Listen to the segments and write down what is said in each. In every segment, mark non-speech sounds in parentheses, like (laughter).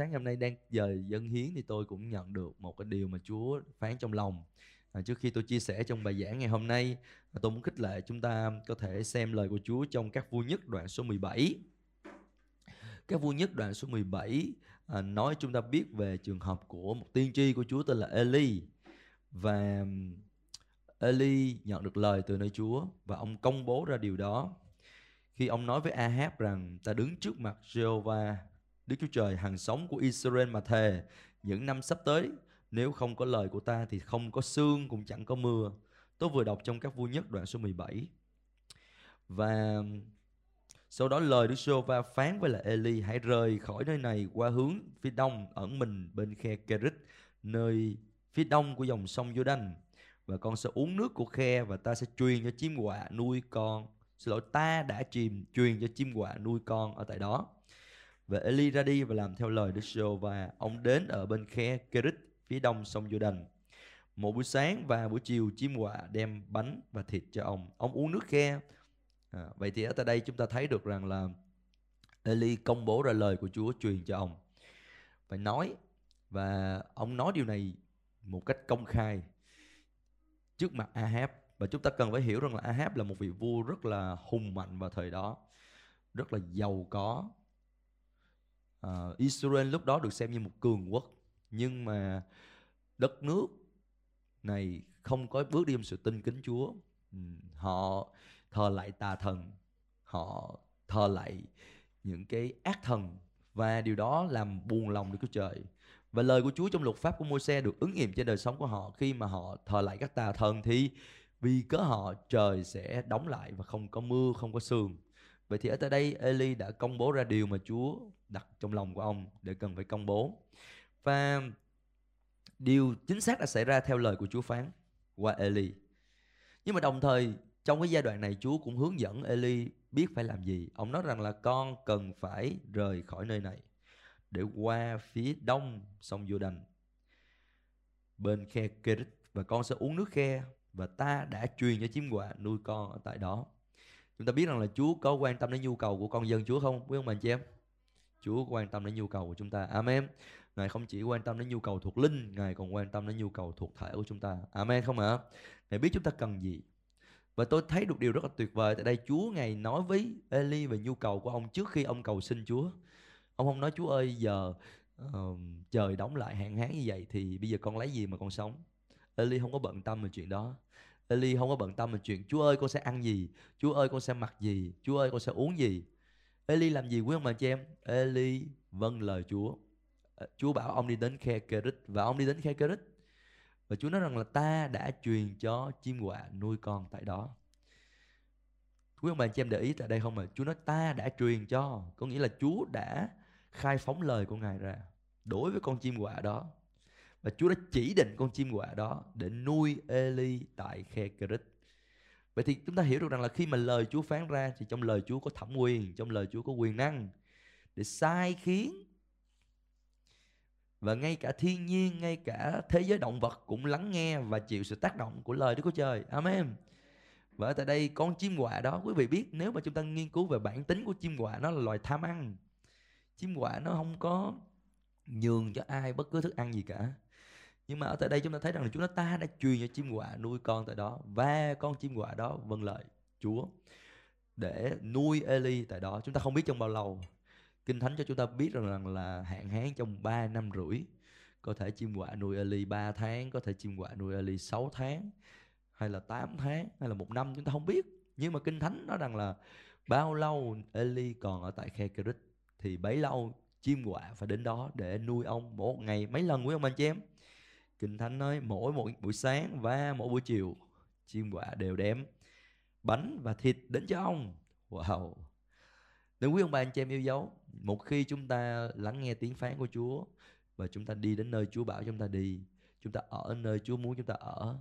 sáng ngày sáng hôm nay đang giờ dân hiến thì tôi cũng nhận được một cái điều mà Chúa phán trong lòng. À, trước khi tôi chia sẻ trong bài giảng ngày hôm nay, à, tôi muốn khích lệ chúng ta có thể xem lời của Chúa trong các vua nhất đoạn số 17. Các vua nhất đoạn số 17 à, nói chúng ta biết về trường hợp của một tiên tri của Chúa tên là Eli và Eli nhận được lời từ nơi Chúa và ông công bố ra điều đó khi ông nói với Ahab rằng ta đứng trước mặt Jehovah Đức Chúa Trời hàng sống của Israel mà thề, những năm sắp tới, nếu không có lời của ta thì không có sương cũng chẳng có mưa. Tôi vừa đọc trong các vua nhất đoạn số 17. Và sau đó lời Đức Sô va phán với là Eli, hãy rời khỏi nơi này qua hướng phía đông ẩn mình bên khe Kerit, nơi phía đông của dòng sông Jordan và con sẽ uống nước của khe và ta sẽ truyền cho chim quạ nuôi con. Xin lỗi, ta đã chìm, truyền cho chim quạ nuôi con ở tại đó. Và Eli ra đi và làm theo lời Đức giê và ông đến ở bên khe Kerit phía đông sông Jordan. Một buổi sáng và buổi chiều chim quạ đem bánh và thịt cho ông. Ông uống nước khe. À, vậy thì ở tại đây chúng ta thấy được rằng là Eli công bố ra lời của Chúa truyền cho ông. Phải nói và ông nói điều này một cách công khai trước mặt Ahab và chúng ta cần phải hiểu rằng là Ahab là một vị vua rất là hùng mạnh vào thời đó rất là giàu có uh, Israel lúc đó được xem như một cường quốc nhưng mà đất nước này không có bước đi trong sự tin kính Chúa. Ừ, họ thờ lại tà thần họ thờ lại những cái ác thần và điều đó làm buồn lòng Đức Chúa Trời. Và lời của Chúa trong luật pháp của Môi-se được ứng nghiệm trên đời sống của họ. Khi mà họ thờ lại các tà thần thì vì cớ họ trời sẽ đóng lại và không có mưa, không có sương. Vậy thì ở tại đây Eli đã công bố ra điều mà Chúa đặt trong lòng của ông để cần phải công bố. Và điều chính xác đã xảy ra theo lời của Chúa phán qua Eli. Nhưng mà đồng thời, trong cái giai đoạn này, Chúa cũng hướng dẫn Eli biết phải làm gì. Ông nói rằng là con cần phải rời khỏi nơi này để qua phía đông sông Jordan bên khe Kerit và con sẽ uống nước khe, và ta đã truyền cho chim quạ nuôi con ở tại đó. Chúng ta biết rằng là Chúa có quan tâm đến nhu cầu của con dân Chúa không? Quý ông bà chị em? Chúa quan tâm đến nhu cầu của chúng ta. Amen. Ngài không chỉ quan tâm đến nhu cầu thuộc linh, Ngài còn quan tâm đến nhu cầu thuộc thể của chúng ta. Amen không ạ? À? Ngài biết chúng ta cần gì. Và tôi thấy được điều rất là tuyệt vời tại đây Chúa Ngài nói với Eli về nhu cầu của ông trước khi ông cầu xin Chúa. Ông không nói Chúa ơi giờ uh, trời đóng lại hạn hán như vậy thì bây giờ con lấy gì mà con sống. Eli không có bận tâm về chuyện đó. Eli không có bận tâm về chuyện Chúa ơi con sẽ ăn gì, Chúa ơi con sẽ mặc gì, Chúa ơi con sẽ uống gì. Eli làm gì quý ông bà chị em? Eli vâng lời Chúa. Ờ, Chúa bảo ông đi đến khe Kerit và ông đi đến khe Kerit. Và Chúa nói rằng là ta đã truyền cho chim quạ nuôi con tại đó. Quý ông bà chị em để ý tại đây không mà Chúa nói ta đã truyền cho, có nghĩa là Chúa đã khai phóng lời của Ngài ra đối với con chim quạ đó. Và Chúa đã chỉ định con chim quạ đó để nuôi Eli tại khe Kerit. Vậy thì chúng ta hiểu được rằng là khi mà lời Chúa phán ra thì trong lời Chúa có thẩm quyền, trong lời Chúa có quyền năng để sai khiến và ngay cả thiên nhiên, ngay cả thế giới động vật cũng lắng nghe và chịu sự tác động của lời Đức Chúa Trời. Amen. Và tại đây con chim quạ đó quý vị biết nếu mà chúng ta nghiên cứu về bản tính của chim quạ nó là loài tham ăn. Chim quạ nó không có nhường cho ai bất cứ thức ăn gì cả. Nhưng mà ở tại đây chúng ta thấy rằng là chúng ta đã truyền cho chim quạ nuôi con tại đó và con chim quạ đó vâng lời Chúa để nuôi Eli tại đó. Chúng ta không biết trong bao lâu. Kinh Thánh cho chúng ta biết rằng là hạn hán trong 3 năm rưỡi. Có thể chim quạ nuôi Eli 3 tháng, có thể chim quạ nuôi Eli 6 tháng, hay là 8 tháng, hay là một năm chúng ta không biết. Nhưng mà Kinh Thánh nói rằng là bao lâu Eli còn ở tại khe Kerit thì bấy lâu chim quạ phải đến đó để nuôi ông một ngày mấy lần quý ông anh chị em Kinh Thánh nói mỗi một buổi sáng và mỗi buổi chiều chim quạ đều đem bánh và thịt đến cho ông. Wow. Nếu quý ông bà anh chị em yêu dấu, một khi chúng ta lắng nghe tiếng phán của Chúa và chúng ta đi đến nơi Chúa bảo chúng ta đi, chúng ta ở nơi Chúa muốn chúng ta ở,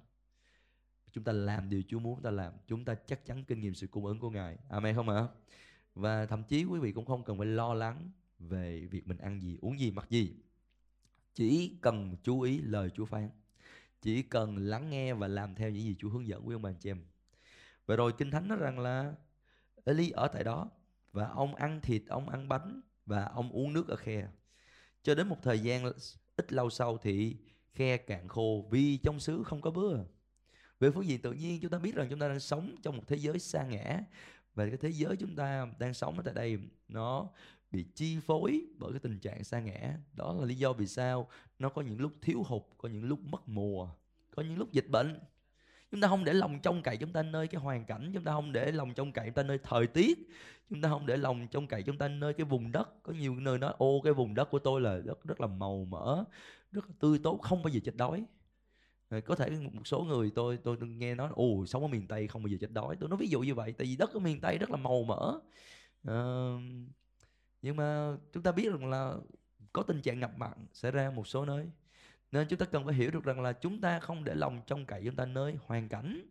chúng ta làm điều Chúa muốn chúng ta làm, chúng ta chắc chắn kinh nghiệm sự cung ứng của Ngài. Amen không ạ? Và thậm chí quý vị cũng không cần phải lo lắng về việc mình ăn gì, uống gì, mặc gì chỉ cần chú ý lời Chúa phán. Chỉ cần lắng nghe và làm theo những gì Chúa hướng dẫn quý ông bà chị em. Và rồi kinh thánh nói rằng là Eli ở tại đó và ông ăn thịt, ông ăn bánh và ông uống nước ở khe. Cho đến một thời gian ít lâu sau thì khe cạn khô vì trong xứ không có bữa. Về phương diện tự nhiên, chúng ta biết rằng chúng ta đang sống trong một thế giới xa ngã. Và cái thế giới chúng ta đang sống ở tại đây, nó bị chi phối bởi cái tình trạng sa ngã. Đó là lý do vì sao nó có những lúc thiếu hụt có những lúc mất mùa có những lúc dịch bệnh. Chúng ta không để lòng trông cậy chúng ta nơi cái hoàn cảnh chúng ta không để lòng trông cậy chúng ta nơi thời tiết chúng ta không để lòng trông cậy chúng ta nơi cái vùng đất. Có nhiều nơi nói ô cái vùng đất của tôi là rất rất là màu mỡ rất là tươi tốt không bao giờ chết đói. Có thể một số người tôi tôi nghe nói ồ sống ở miền tây không bao giờ chết đói. Tôi nói ví dụ như vậy tại vì đất ở miền tây rất là màu mỡ. Uh, nhưng mà chúng ta biết rằng là có tình trạng ngập mặn xảy ra một số nơi. Nên chúng ta cần phải hiểu được rằng là chúng ta không để lòng trong cậy chúng ta nơi hoàn cảnh,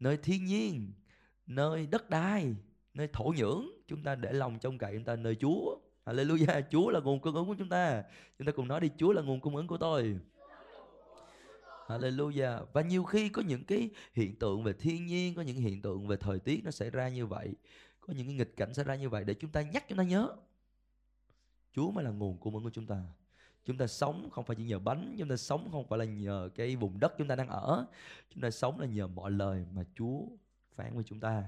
nơi thiên nhiên, nơi đất đai, nơi thổ nhưỡng. Chúng ta để lòng trong cậy chúng ta nơi Chúa. Hallelujah, Chúa là nguồn cung ứng của chúng ta. Chúng ta cùng nói đi, Chúa là nguồn cung ứng của tôi. Hallelujah. Và nhiều khi có những cái hiện tượng về thiên nhiên, có những hiện tượng về thời tiết nó xảy ra như vậy, có những cái nghịch cảnh xảy ra như vậy để chúng ta nhắc chúng ta nhớ. Chúa mới là nguồn cung ứng của chúng ta. Chúng ta sống không phải chỉ nhờ bánh chúng ta sống không phải là nhờ cái vùng đất chúng ta đang ở. Chúng ta sống là nhờ mọi lời mà Chúa phán với chúng ta.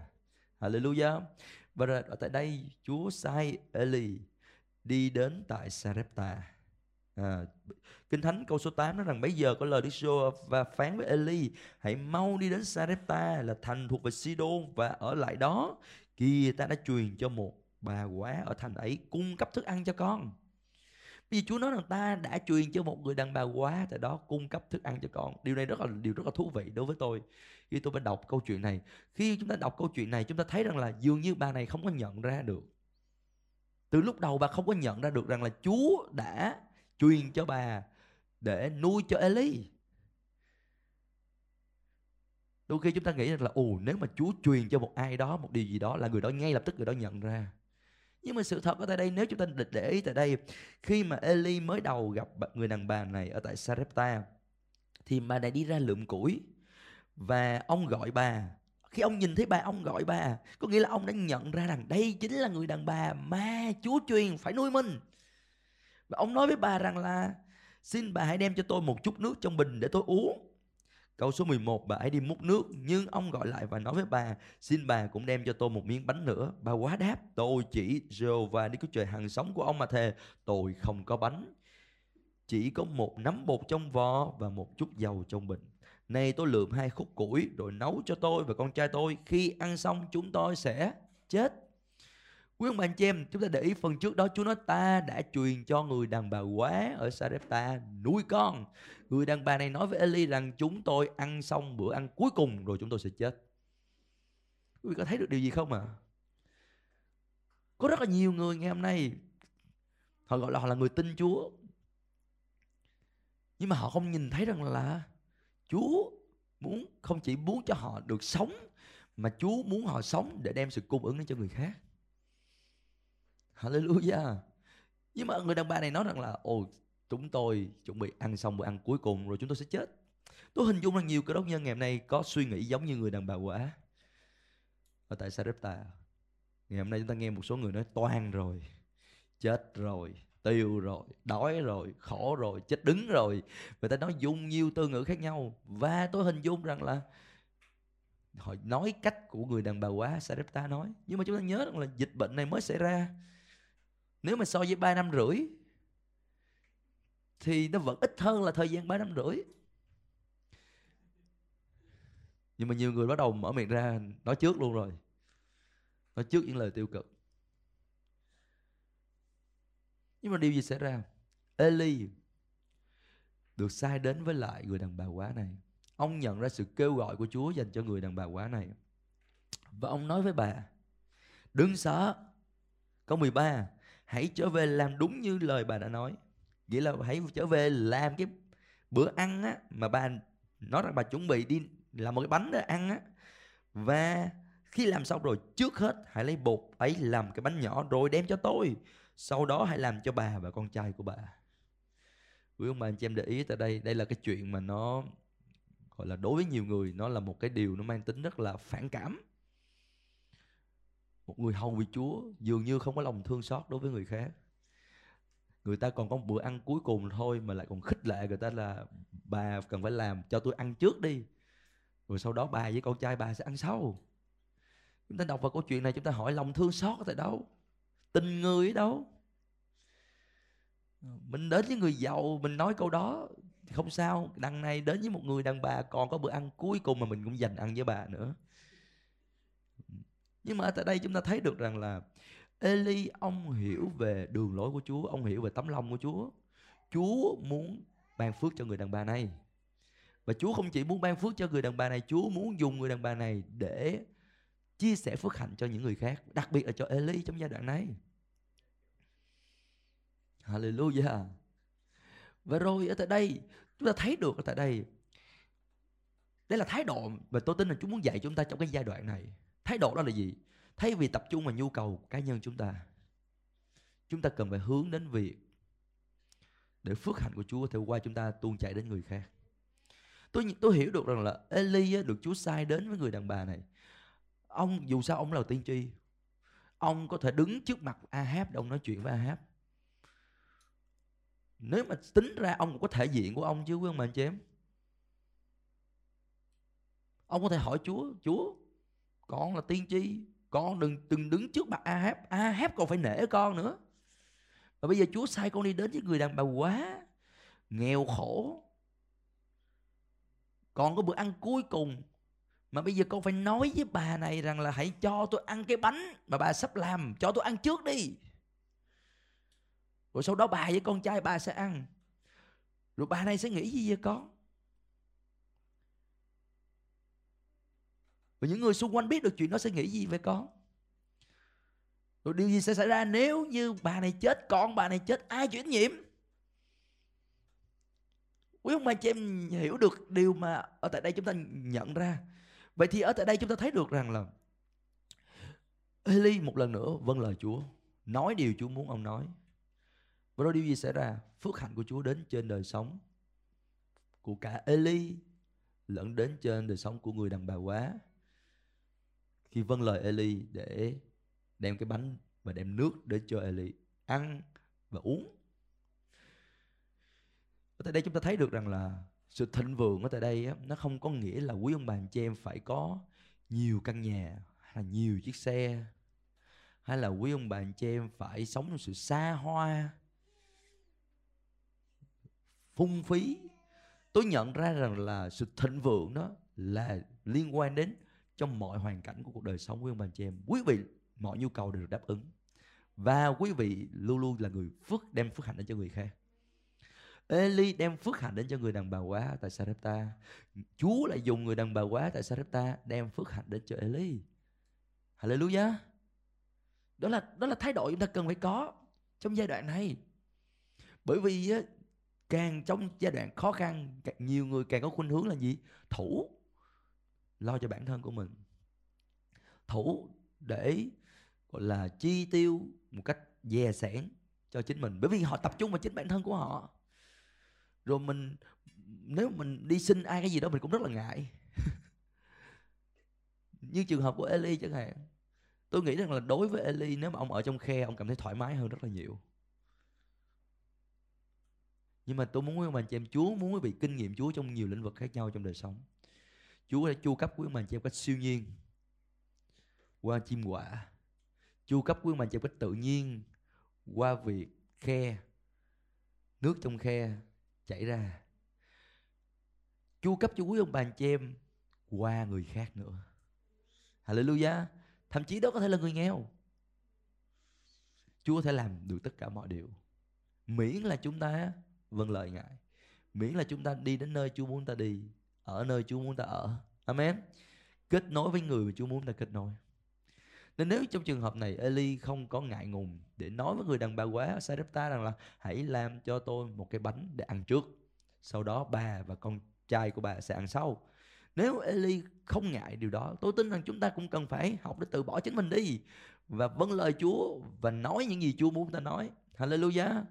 Hallelujah. Và rồi ở tại đây Chúa sai Eli đi đến tại Sarepta. À, Kinh Thánh câu số 8 nói rằng bây giờ có lời Đức giê và phán với Eli hãy mau đi đến Sarepta là thành thuộc về Sidon và ở lại đó. Kia ta đã truyền cho một bà quá ở thành ấy cung cấp thức ăn cho con vì Chúa nói rằng ta đã truyền cho một người đàn bà quá tại đó cung cấp thức ăn cho con. Điều này rất là điều rất là thú vị đối với tôi. Khi tôi phải đọc câu chuyện này, khi chúng ta đọc câu chuyện này, chúng ta thấy rằng là dường như bà này không có nhận ra được. Từ lúc đầu bà không có nhận ra được rằng là Chúa đã truyền cho bà để nuôi cho Eli. Đôi khi chúng ta nghĩ rằng là ồ nếu mà Chúa truyền cho một ai đó một điều gì đó là người đó ngay lập tức người đó nhận ra nhưng mà sự thật ở tại đây, nếu chúng ta để ý tại đây, khi mà Eli mới đầu gặp người đàn bà này ở tại Sarepta, thì bà này đi ra lượm củi và ông gọi bà. Khi ông nhìn thấy bà, ông gọi bà. Có nghĩa là ông đã nhận ra rằng đây chính là người đàn bà mà Chúa truyền phải nuôi mình. Và ông nói với bà rằng là, xin bà hãy đem cho tôi một chút nước trong bình để tôi uống. Câu số 11 bà ấy đi múc nước, Nhưng ông gọi lại và nói với bà, Xin bà cũng đem cho tôi một miếng bánh nữa. Bà quá đáp, Tôi chỉ Jehovah Đức Chúa Trời hàng sống của ông mà thề, Tôi không có bánh. Chỉ có một nắm bột trong vò Và một chút dầu trong bình. Nay tôi lượm hai khúc củi, Rồi nấu cho tôi và con trai tôi. Khi ăn xong, chúng tôi sẽ chết. Quý ông bà anh chị em, chúng ta để ý phần trước đó Chúa nói ta đã truyền cho người đàn bà quá ở Sarepta nuôi con. Người đàn bà này nói với Eli rằng chúng tôi ăn xong bữa ăn cuối cùng rồi chúng tôi sẽ chết. Quý vị có thấy được điều gì không ạ? À? Có rất là nhiều người ngày hôm nay họ gọi là họ là người tin Chúa. Nhưng mà họ không nhìn thấy rằng là Chúa muốn không chỉ muốn cho họ được sống mà Chúa muốn họ sống để đem sự cung ứng đến cho người khác. Hallelujah. Nhưng mà người đàn bà này nói rằng là ồ chúng tôi chuẩn bị ăn xong bữa ăn cuối cùng rồi chúng tôi sẽ chết. Tôi hình dung là nhiều cơ đốc nhân ngày hôm nay có suy nghĩ giống như người đàn bà quả ở tại Sarepta. Ngày hôm nay chúng ta nghe một số người nói toan rồi, chết rồi, tiêu rồi, đói rồi, khổ rồi, chết đứng rồi. Người ta nói dùng nhiều từ ngữ khác nhau và tôi hình dung rằng là họ nói cách của người đàn bà quá Sarepta nói. Nhưng mà chúng ta nhớ rằng là dịch bệnh này mới xảy ra nếu mà so với 3 năm rưỡi thì nó vẫn ít hơn là thời gian 3 năm rưỡi. Nhưng mà nhiều người bắt đầu mở miệng ra nói trước luôn rồi. Nói trước những lời tiêu cực. Nhưng mà điều gì xảy ra? Eli được sai đến với lại người đàn bà quá này. Ông nhận ra sự kêu gọi của Chúa dành cho người đàn bà quá này. Và ông nói với bà, đừng sợ. Câu 13, hãy trở về làm đúng như lời bà đã nói. Nghĩa là hãy trở về làm cái bữa ăn á mà bà nói rằng bà chuẩn bị đi làm một cái bánh để ăn á. Và khi làm xong rồi, trước hết hãy lấy bột ấy làm cái bánh nhỏ rồi đem cho tôi. Sau đó hãy làm cho bà và con trai của bà. Quý ông bà, anh chị em để ý tại đây. Đây là cái chuyện mà nó, gọi là đối với nhiều người, nó là một cái điều nó mang tính rất là phản cảm một người hầu vì Chúa dường như không có lòng thương xót đối với người khác. Người ta còn có một bữa ăn cuối cùng thôi mà lại còn khích lệ người ta là, bà cần phải làm cho tôi ăn trước đi, rồi sau đó bà với con trai bà sẽ ăn sau. Chúng ta đọc vào câu chuyện này, chúng ta hỏi lòng thương xót ở tại đâu? Tình người ở đâu? Mình đến với người giàu, mình nói câu đó thì không sao. Đằng này đến với một người đàn bà còn có bữa ăn cuối cùng mà mình cũng dành ăn với bà nữa nhưng mà ở tại đây chúng ta thấy được rằng là Eli, ông hiểu về đường lối của Chúa, ông hiểu về tấm lòng của Chúa. Chúa muốn ban phước cho người đàn bà này. Và Chúa không chỉ muốn ban phước cho người đàn bà này, Chúa muốn dùng người đàn bà này để chia sẻ phước hạnh cho những người khác, đặc biệt là cho Eli trong giai đoạn này. Hallelujah. Và rồi ở tại đây, chúng ta thấy được ở tại đây đây là thái độ và tôi tin là Chúa muốn dạy chúng ta trong cái giai đoạn này thái độ đó là gì? Thay vì tập trung vào nhu cầu cá nhân chúng ta chúng ta cần phải hướng đến việc để phước hạnh của Chúa có thể qua chúng ta tuôn chảy đến người khác. Tôi tôi hiểu được rằng là Eli được Chúa sai đến với người đàn bà này. Ông, dù sao ông là tiên tri, ông có thể đứng trước mặt Ahab để ông nói chuyện với Ahab nếu mà tính ra ông cũng có thể diện của ông chứ, quý ông mà anh chém ông có thể hỏi Chúa Chúa con là tiên tri, con đừng từng đứng trước mặt Ahab Ahab còn phải nể con nữa. Và bây giờ Chúa sai con đi đến với người đàn bà quá, nghèo khổ. Còn có bữa ăn cuối cùng, mà bây giờ con phải nói với bà này rằng là hãy cho tôi ăn cái bánh mà bà sắp làm, cho tôi ăn trước đi. Rồi sau đó bà với con trai bà sẽ ăn. Rồi bà này sẽ nghĩ gì vậy con? Và những người xung quanh biết được chuyện đó sẽ nghĩ gì về con? Rồi điều gì sẽ xảy ra nếu như bà này chết, con bà này chết, ai chuyển nhiễm? Quý ông bà chị em hiểu được điều mà ở tại đây chúng ta nhận ra. Vậy thì ở tại đây chúng ta thấy được rằng là Eli một lần nữa vâng lời Chúa, nói điều Chúa muốn ông nói. Và rồi điều gì xảy ra? Phước hạnh của Chúa đến trên đời sống của cả Eli lẫn đến trên đời sống của người đàn bà quá khi vâng lời Eli để đem cái bánh và đem nước để cho Eli ăn và uống. Ở tại đây chúng ta thấy được rằng là sự thịnh vượng ở tại đây á, nó không có nghĩa là quý ông bà anh chị em phải có nhiều căn nhà hay là nhiều chiếc xe hay là quý ông bà anh chị em phải sống trong sự xa hoa phung phí tôi nhận ra rằng là sự thịnh vượng đó là liên quan đến trong mọi hoàn cảnh của cuộc đời sống của ông bà chị em. Quý vị, mọi nhu cầu đều được đáp ứng. Và quý vị luôn luôn là người phước, đem phước hạnh đến cho người khác. Eli đem phước hạnh đến cho người đàn bà quá tại Sarepta. Chúa lại dùng người đàn bà quá tại Sarepta đem phước hạnh đến cho Eli. Hallelujah. Đó là đó là thái độ chúng ta cần phải có trong giai đoạn này. Bởi vì càng trong giai đoạn khó khăn, càng nhiều người càng có khuynh hướng là gì? Thủ lo cho bản thân của mình. Thủ để, gọi là, chi tiêu một cách dè sẻn cho chính mình. Bởi vì họ tập trung vào chính bản thân của họ. Rồi mình, nếu mình đi xin ai cái gì đó mình cũng rất là ngại. (laughs) Như trường hợp của Eli chẳng hạn. Tôi nghĩ rằng là đối với Eli, nếu mà ông ở trong khe, ông cảm thấy thoải mái hơn rất là nhiều. Nhưng mà tôi muốn quý ông bà chị em, Chúa muốn quý vị kinh nghiệm Chúa trong nhiều lĩnh vực khác nhau trong đời sống. Chúa đã chu cấp quý mình cho em cách siêu nhiên qua chim quả, chu cấp quý mình cho em cách tự nhiên qua việc khe, nước trong khe chảy ra. Chu cấp cho quý ông bà anh chị em qua người khác nữa. Hallelujah. Thậm chí đó có thể là người nghèo. Chúa có thể làm được tất cả mọi điều. Miễn là chúng ta vâng lời ngài. Miễn là chúng ta đi đến nơi Chúa muốn ta đi ở nơi Chúa muốn ta ở Amen kết nối với người mà Chúa muốn ta kết nối nên nếu trong trường hợp này Eli không có ngại ngùng để nói với người đàn bà quá Sarepta rằng là hãy làm cho tôi một cái bánh để ăn trước. Sau đó bà và con trai của bà sẽ ăn sau. Nếu Eli không ngại điều đó, tôi tin rằng chúng ta cũng cần phải học để từ bỏ chính mình đi và vâng lời Chúa và nói những gì Chúa muốn ta nói. Hallelujah.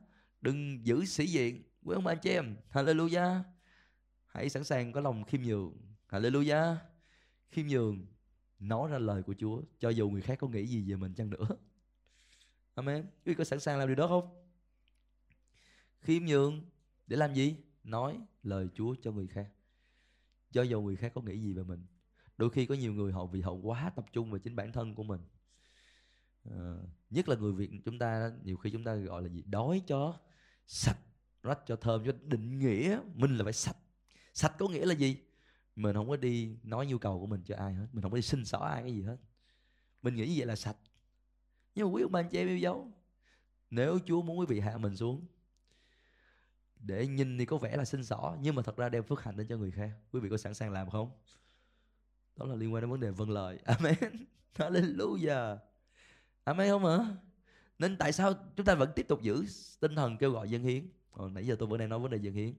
Đừng giữ sĩ diện quý ông bà anh chị em. Hallelujah. Hãy sẵn sàng có lòng khiêm nhường. Hallelujah. Khiêm nhường nói ra lời của Chúa cho dù người khác có nghĩ gì về mình chăng nữa. Amen. Quý vị có sẵn sàng làm điều đó không? khiêm nhường để làm gì nói lời chúa cho người khác cho dù người khác có nghĩ gì về mình đôi khi có nhiều người họ vì họ quá tập trung vào chính bản thân của mình à, nhất là người việt chúng ta nhiều khi chúng ta gọi là gì đói cho sạch rách cho thơm cho định nghĩa mình là phải sạch sạch có nghĩa là gì? Mình không có đi nói nhu cầu của mình cho ai hết. Mình không có đi xin xỏ ai cái gì hết. Mình nghĩ như vậy là sạch. Nhưng mà quý ông bà anh chị em yêu dấu, nếu chúa muốn quý vị hạ mình xuống, để nhìn thì có vẻ là xin xỏ, nhưng mà thật ra đem phước hạnh đến cho người khác, quý vị có sẵn sàng làm không? Đó là liên quan đến vấn đề vâng lời. (laughs) Amen. Hallelujah. Amen không hả nên tại sao chúng ta vẫn tiếp tục giữ tinh thần kêu gọi dân hiến? Còn nãy giờ tôi vẫn đang nói vấn đề dân hiến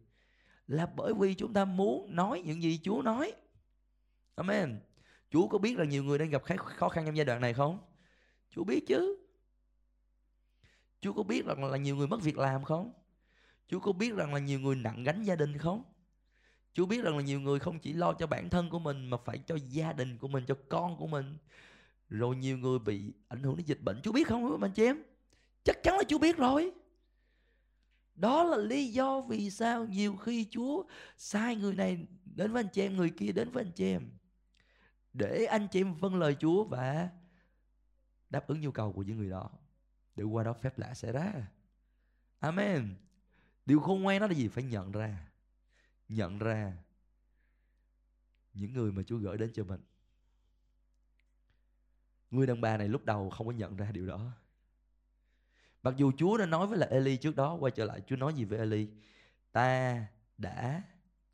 là bởi vì chúng ta muốn nói những gì Chúa nói amen Chúa có biết là nhiều người đang gặp khó khăn trong giai đoạn này không Chúa biết chứ Chúa có biết rằng là nhiều người mất việc làm không Chúa có biết rằng là nhiều người nặng gánh gia đình không Chúa biết rằng là nhiều người không chỉ lo cho bản thân của mình mà phải cho gia đình của mình, cho con của mình. Rồi nhiều người bị ảnh hưởng đến dịch bệnh. Chúa biết không anh chị em? Chắc chắn là Chúa biết rồi. Đó là lý do vì sao nhiều khi Chúa sai người này đến với anh chị em, người kia đến với anh chị em. Để anh chị em vâng lời Chúa và đáp ứng nhu cầu của những người đó. Để qua đó phép lạ xảy ra. Amen. Điều khôn ngoan đó là gì? Phải nhận ra nhận ra những người mà Chúa gửi đến cho mình. Người đàn bà này lúc đầu không có nhận ra điều đó. Mặc dù Chúa đã nói với là Eli trước đó, quay trở lại Chúa nói gì với Eli? Ta đã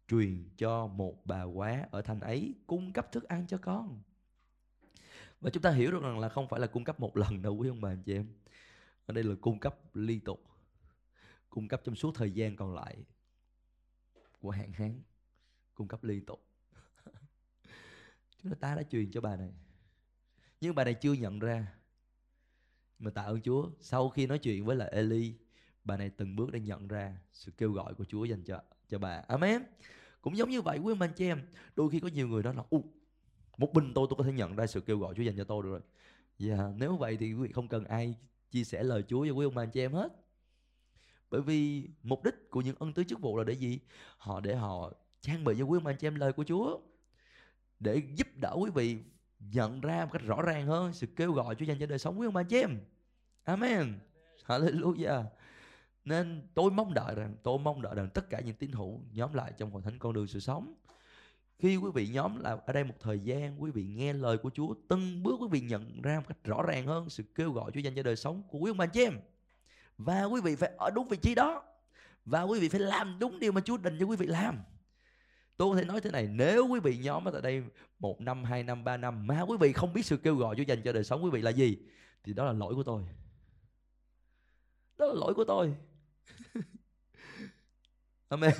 truyền cho một bà quá ở thành ấy cung cấp thức ăn cho con. Và chúng ta hiểu được rằng là không phải là cung cấp một lần đâu quý ông bà anh chị em. Ở đây là cung cấp liên tục. Cung cấp trong suốt thời gian còn lại của hạn hán cung cấp liên tục (laughs) chúng ta đã truyền cho bà này nhưng bà này chưa nhận ra mà tạ ơn Chúa. Sau khi nói chuyện với lại Eli bà này từng bước đã nhận ra sự kêu gọi của Chúa dành cho cho bà. Amen. Cũng giống như vậy quý anh chị em đôi khi có nhiều người đó là u một mình tôi tôi có thể nhận ra sự kêu gọi Chúa dành cho tôi được rồi. Dạ yeah, nếu vậy thì quý vị không cần ai chia sẻ lời Chúa cho quý ông bà anh chị em hết. Bởi vì mục đích của những ân tứ chức vụ là để gì? Họ để họ trang bị cho quý ông anh chị em lời của Chúa để giúp đỡ quý vị nhận ra một cách rõ ràng hơn sự kêu gọi Chúa dành cho đời sống quý ông bà chị em. Amen. Hallelujah. Nên tôi mong đợi rằng, tôi mong đợi rằng tất cả những tín hữu nhóm lại trong hội thánh con đường sự sống. Khi quý vị nhóm là ở đây một thời gian, quý vị nghe lời của Chúa, từng bước quý vị nhận ra một cách rõ ràng hơn sự kêu gọi Chúa dành cho đời sống của quý ông bà chị em. Và quý vị phải ở đúng vị trí đó. Và quý vị phải làm đúng điều mà Chúa định cho quý vị làm tôi có thể nói thế này nếu quý vị nhóm ở tại đây một năm hai năm ba năm mà quý vị không biết sự kêu gọi Chúa dành cho đời sống quý vị là gì thì đó là lỗi của tôi. Đó là lỗi của tôi. (laughs) Amen.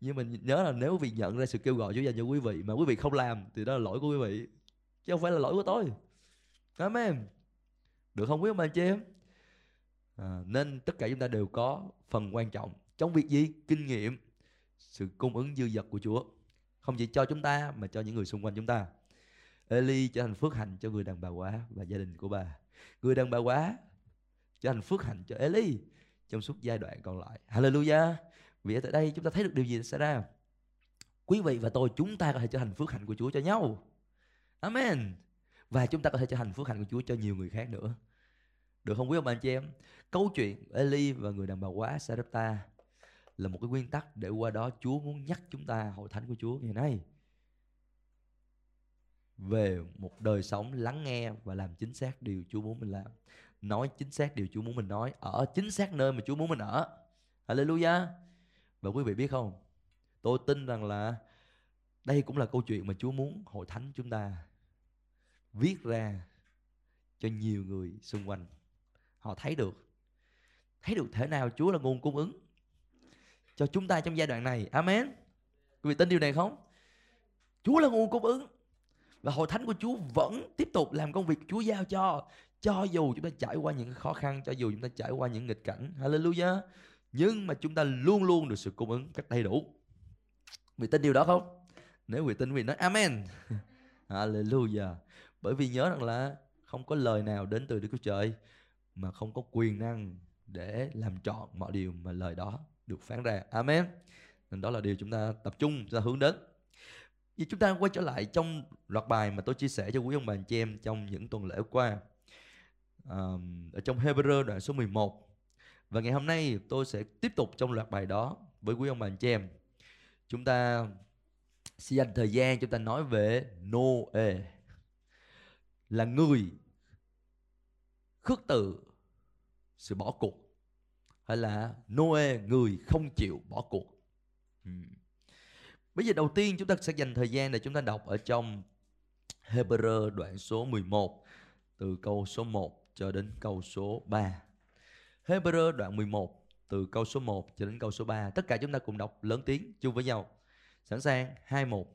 Nhưng mình nhớ là nếu quý vị nhận ra sự kêu gọi Chúa dành cho quý vị mà quý vị không làm thì đó là lỗi của quý vị chứ không phải là lỗi của tôi. Amen. Được không quý ông bà chị em? À, nên tất cả chúng ta đều có phần quan trọng trong việc gì? Kinh nghiệm sự cung ứng dư dật của Chúa. Không chỉ cho chúng ta, mà cho những người xung quanh chúng ta. Eli trở thành phước hạnh cho người đàn bà quá và gia đình của bà. Người đàn bà quá trở thành phước hạnh cho Eli trong suốt giai đoạn còn lại. Hallelujah. Vì ở tại đây chúng ta thấy được điều gì xảy ra? Quý vị và tôi, chúng ta có thể trở thành phước hạnh của Chúa cho nhau. Amen. Và chúng ta có thể trở thành phước hạnh của Chúa cho nhiều người khác nữa. Được không quý ông bà anh chị em? Câu chuyện Eli và người đàn bà quá Sarepta là một cái nguyên tắc để qua đó Chúa muốn nhắc chúng ta hội thánh của Chúa ngày nay về một đời sống lắng nghe và làm chính xác điều Chúa muốn mình làm. Nói chính xác điều Chúa muốn mình nói, ở chính xác nơi mà Chúa muốn mình ở. Hallelujah. Và quý vị biết không? Tôi tin rằng là đây cũng là câu chuyện mà Chúa muốn hội thánh chúng ta viết ra cho nhiều người xung quanh họ thấy được thấy được thể nào Chúa là nguồn cung ứng cho chúng ta trong giai đoạn này. Amen. Quý vị tin điều này không? Chúa là nguồn cung ứng và hội thánh của Chúa vẫn tiếp tục làm công việc Chúa giao cho cho dù chúng ta trải qua những khó khăn, cho dù chúng ta trải qua những nghịch cảnh. Hallelujah. Nhưng mà chúng ta luôn luôn được sự cung ứng cách đầy đủ. Quý vị tin điều đó không? Nếu quý vị tin, quý vị nói Amen. (laughs) Hallelujah. Bởi vì nhớ rằng là không có lời nào đến từ Đức Chúa Trời mà không có quyền năng để làm trọn mọi điều mà lời đó được phán ra. Amen. Nên đó là điều chúng ta tập trung chúng ta hướng đến. Vì chúng ta quay trở lại trong loạt bài mà tôi chia sẻ cho quý ông bà anh chị em trong những tuần lễ qua. À, ở trong Hebrew đoạn số 11. Và ngày hôm nay tôi sẽ tiếp tục trong loạt bài đó với quý ông bà anh chị em. Chúng ta sẽ dành thời gian chúng ta nói về Noe là người khước từ sự bỏ cuộc hay là Noe người không chịu bỏ cuộc. Hmm. Bây giờ đầu tiên chúng ta sẽ dành thời gian để chúng ta đọc ở trong Hebrew đoạn số 11 từ câu số 1 cho đến câu số 3. Hebrew đoạn 11 từ câu số 1 cho đến câu số 3. Tất cả chúng ta cùng đọc lớn tiếng chung với nhau. Sẵn sàng 2 1.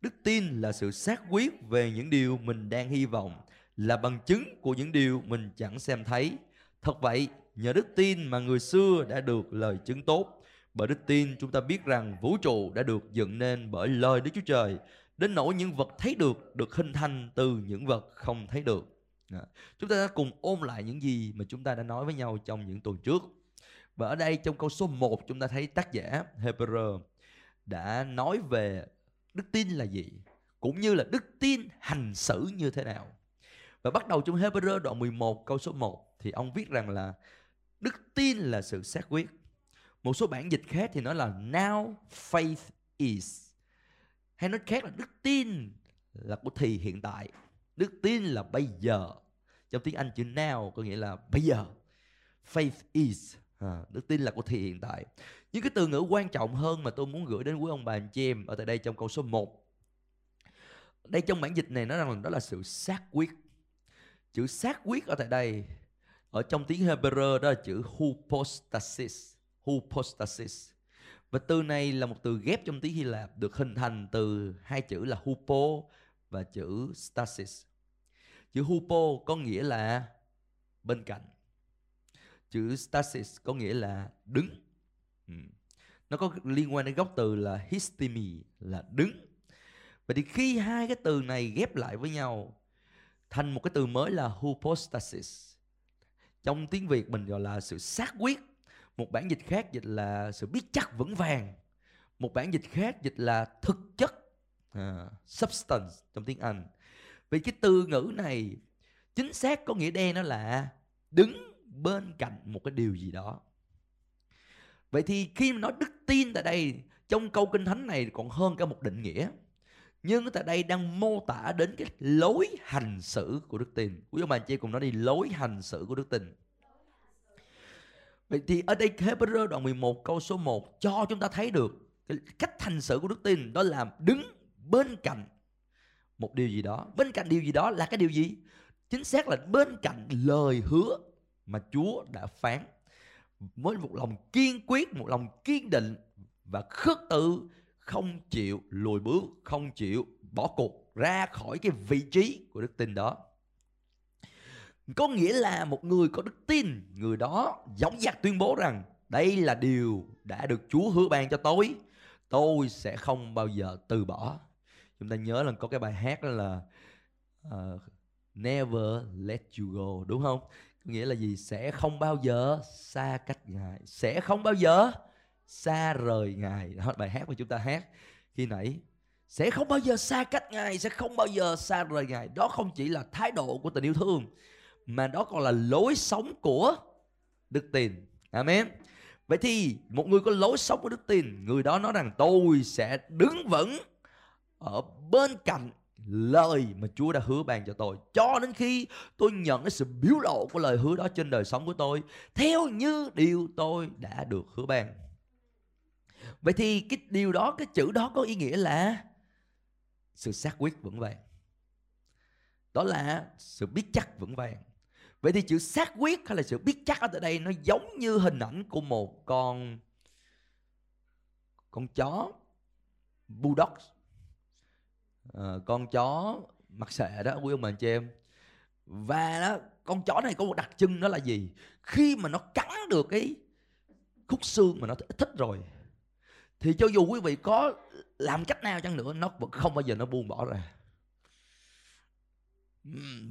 Đức tin là sự xác quyết về những điều mình đang hy vọng, là bằng chứng của những điều mình chẳng xem thấy. Thật vậy, nhờ đức tin mà người xưa đã được lời chứng tốt. Bởi đức tin chúng ta biết rằng vũ trụ đã được dựng nên bởi lời Đức Chúa Trời, đến nỗi những vật thấy được được hình thành từ những vật không thấy được. À, chúng ta đã cùng ôn lại những gì mà chúng ta đã nói với nhau trong những tuần trước. Và ở đây trong câu số 1 chúng ta thấy tác giả Hebrew đã nói về đức tin là gì cũng như là đức tin hành xử như thế nào. Và bắt đầu trong Hebrew đoạn 11 câu số 1 thì ông viết rằng là đức tin là sự xác quyết. Một số bản dịch khác thì nói là now faith is. Hay nói khác là đức tin là của thì hiện tại. Đức tin là bây giờ. Trong tiếng Anh chữ now có nghĩa là bây giờ. Faith is. À, đức tin là của thì hiện tại. Những cái từ ngữ quan trọng hơn mà tôi muốn gửi đến quý ông bà anh chị em ở tại đây trong câu số 1. Đây trong bản dịch này nó rằng đó là sự xác quyết. Chữ xác quyết ở tại đây ở trong tiếng Hebrew đó là chữ hypostasis. Hypostasis. Và từ này là một từ ghép trong tiếng Hy Lạp, được hình thành từ hai chữ là hupo và chữ stasis. Chữ hupo có nghĩa là bên cạnh. Chữ stasis có nghĩa là đứng. Ừ. Nó có liên quan đến gốc từ là histemi, là đứng. Vậy thì khi hai cái từ này ghép lại với nhau, thành một cái từ mới là hypostasis. Trong tiếng Việt mình gọi là sự xác quyết. Một bản dịch khác dịch là sự biết chắc vững vàng. Một bản dịch khác dịch là thực chất, uh, substance trong tiếng Anh. Vì cái từ ngữ này chính xác có nghĩa đen nó là đứng bên cạnh một cái điều gì đó. Vậy thì khi mà nói đức tin tại đây trong câu kinh thánh này còn hơn cả một định nghĩa. Nhưng tại đây đang mô tả đến cái lối hành xử của đức tin. Quý ông bà chị cùng nói đi lối hành xử của đức tin. Vậy thì ở đây Hebrew đoạn 11 câu số 1 cho chúng ta thấy được cái cách hành xử của đức tin đó là đứng bên cạnh một điều gì đó. Bên cạnh điều gì đó là cái điều gì? Chính xác là bên cạnh lời hứa mà Chúa đã phán. Với một lòng kiên quyết, một lòng kiên định và khước tự không chịu lùi bước, không chịu bỏ cuộc ra khỏi cái vị trí của đức tin đó. Có nghĩa là một người có đức tin, người đó giống dạc tuyên bố rằng đây là điều đã được Chúa hứa ban cho tôi. Tôi sẽ không bao giờ từ bỏ chúng ta nhớ là có cái bài hát đó là uh, never let you go đúng không có nghĩa là gì sẽ không bao giờ xa cách ngài sẽ không bao giờ xa rời ngài. Đó, bài hát mà chúng ta hát khi nãy. Sẽ không bao giờ xa cách ngài, sẽ không bao giờ xa rời ngài. Đó không chỉ là thái độ của tình yêu thương, mà đó còn là lối sống của đức tin. Amen. Vậy thì một người có lối sống của đức tin, người đó nói rằng, tôi sẽ đứng vững ở bên cạnh lời mà Chúa đã hứa ban cho tôi. Cho đến khi tôi nhận cái sự biểu lộ của lời hứa đó trên đời sống của tôi, theo như điều tôi đã được hứa ban. Vậy thì cái điều đó, cái chữ đó có ý nghĩa là sự xác quyết vững vàng. Đó là sự biết chắc vững vàng. Vậy thì chữ xác quyết hay là sự biết chắc ở tại đây nó giống như hình ảnh của một con con chó bulldog à, con chó mặt sệ đó quý ông bà anh chị em và đó con chó này có một đặc trưng đó là gì khi mà nó cắn được cái khúc xương mà nó thích rồi thì cho dù quý vị có làm cách nào chăng nữa, nó vẫn không bao giờ nó buông bỏ ra.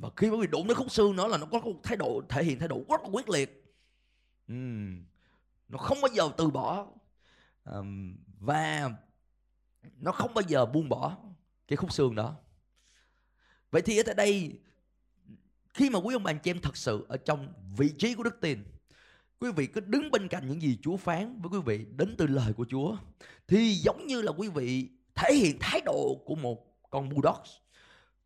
Và khi quý vị đụng đến khúc xương nữa là nó có một thái độ, thể hiện thái độ rất là quyết liệt. Nó không bao giờ từ bỏ. Và nó không bao giờ buông bỏ cái khúc xương đó. Vậy thì ở tại đây, khi mà quý ông bà anh chị em thật sự ở trong vị trí của đức tin quý vị cứ đứng bên cạnh những gì Chúa phán với quý vị đến từ lời của Chúa, thì giống như là quý vị thể hiện thái độ của một con bulldog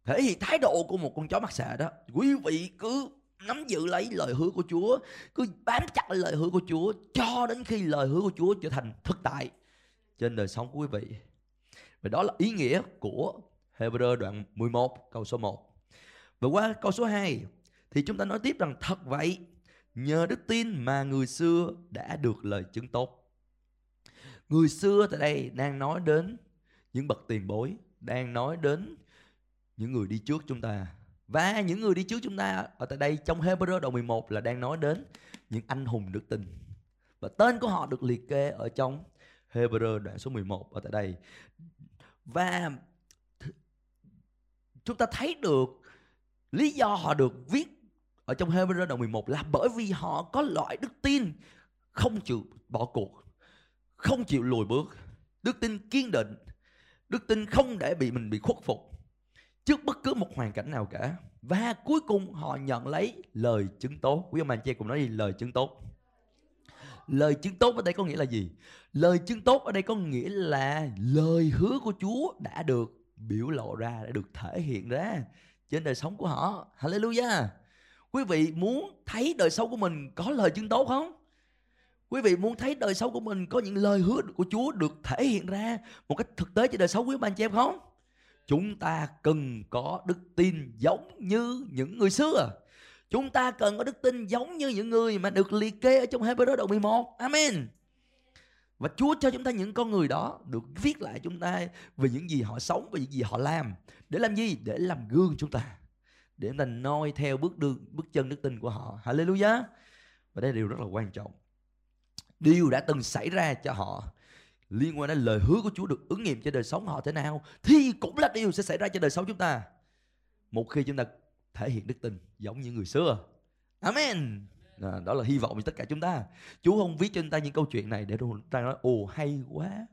thể hiện thái độ của một con chó mặt xạ đó. Quý vị cứ nắm giữ lấy lời hứa của Chúa, cứ bám chặt lấy lời hứa của Chúa cho đến khi lời hứa của Chúa trở thành thực tại trên đời sống của quý vị. Và đó là ý nghĩa của Hebrew đoạn 11 câu số 1 và qua câu số 2 thì chúng ta nói tiếp rằng thật vậy nhờ đức tin mà người xưa đã được lời chứng tốt. Người xưa tại đây đang nói đến những bậc tiền bối, đang nói đến những người đi trước chúng ta. Và những người đi trước chúng ta ở tại đây trong Hebrew đoạn 11 là đang nói đến những anh hùng đức tin. Và tên của họ được liệt kê ở trong Hebrew đoạn số 11 ở tại đây. Và chúng ta thấy được lý do họ được viết ở trong Hebrew đoạn 11 là bởi vì họ có loại đức tin không chịu bỏ cuộc, không chịu lùi bước, đức tin kiên định, đức tin không để bị mình bị khuất phục trước bất cứ một hoàn cảnh nào cả. Và cuối cùng họ nhận lấy lời chứng tốt. Quý ông bà anh chị cùng nói gì? Lời chứng tốt. Lời chứng tốt ở đây có nghĩa là gì? Lời chứng tốt ở đây có nghĩa là lời hứa của Chúa đã được biểu lộ ra, đã được thể hiện ra trên đời sống của họ. Hallelujah. Quý vị muốn thấy đời sau của mình có lời chứng tốt không? Quý vị muốn thấy đời sau của mình có những lời hứa của Chúa được thể hiện ra một cách thực tế trên đời sống quý bạn chị em không? Chúng ta cần có đức tin giống như những người xưa. Chúng ta cần có đức tin giống như những người mà được liệt kê ở trong Hebrew đoạn 11. Amen. Và Chúa cho chúng ta những con người đó được viết lại chúng ta về những gì họ sống, về những gì họ làm. Để làm gì? Để làm gương chúng ta. Để chúng ta noi theo bước đường, bước chân đức tin của họ. Hallelujah. Và đây là điều rất là quan trọng. Điều đã từng xảy ra cho họ liên quan đến lời hứa của Chúa được ứng nghiệm cho đời sống họ thế nào thì cũng là điều sẽ xảy ra cho đời sống chúng ta. Một khi chúng ta thể hiện đức tin giống như người xưa. Amen. À, đó là hy vọng cho tất cả chúng ta. Chúa không viết cho chúng ta những câu chuyện này để chúng ta nói ồ hay quá.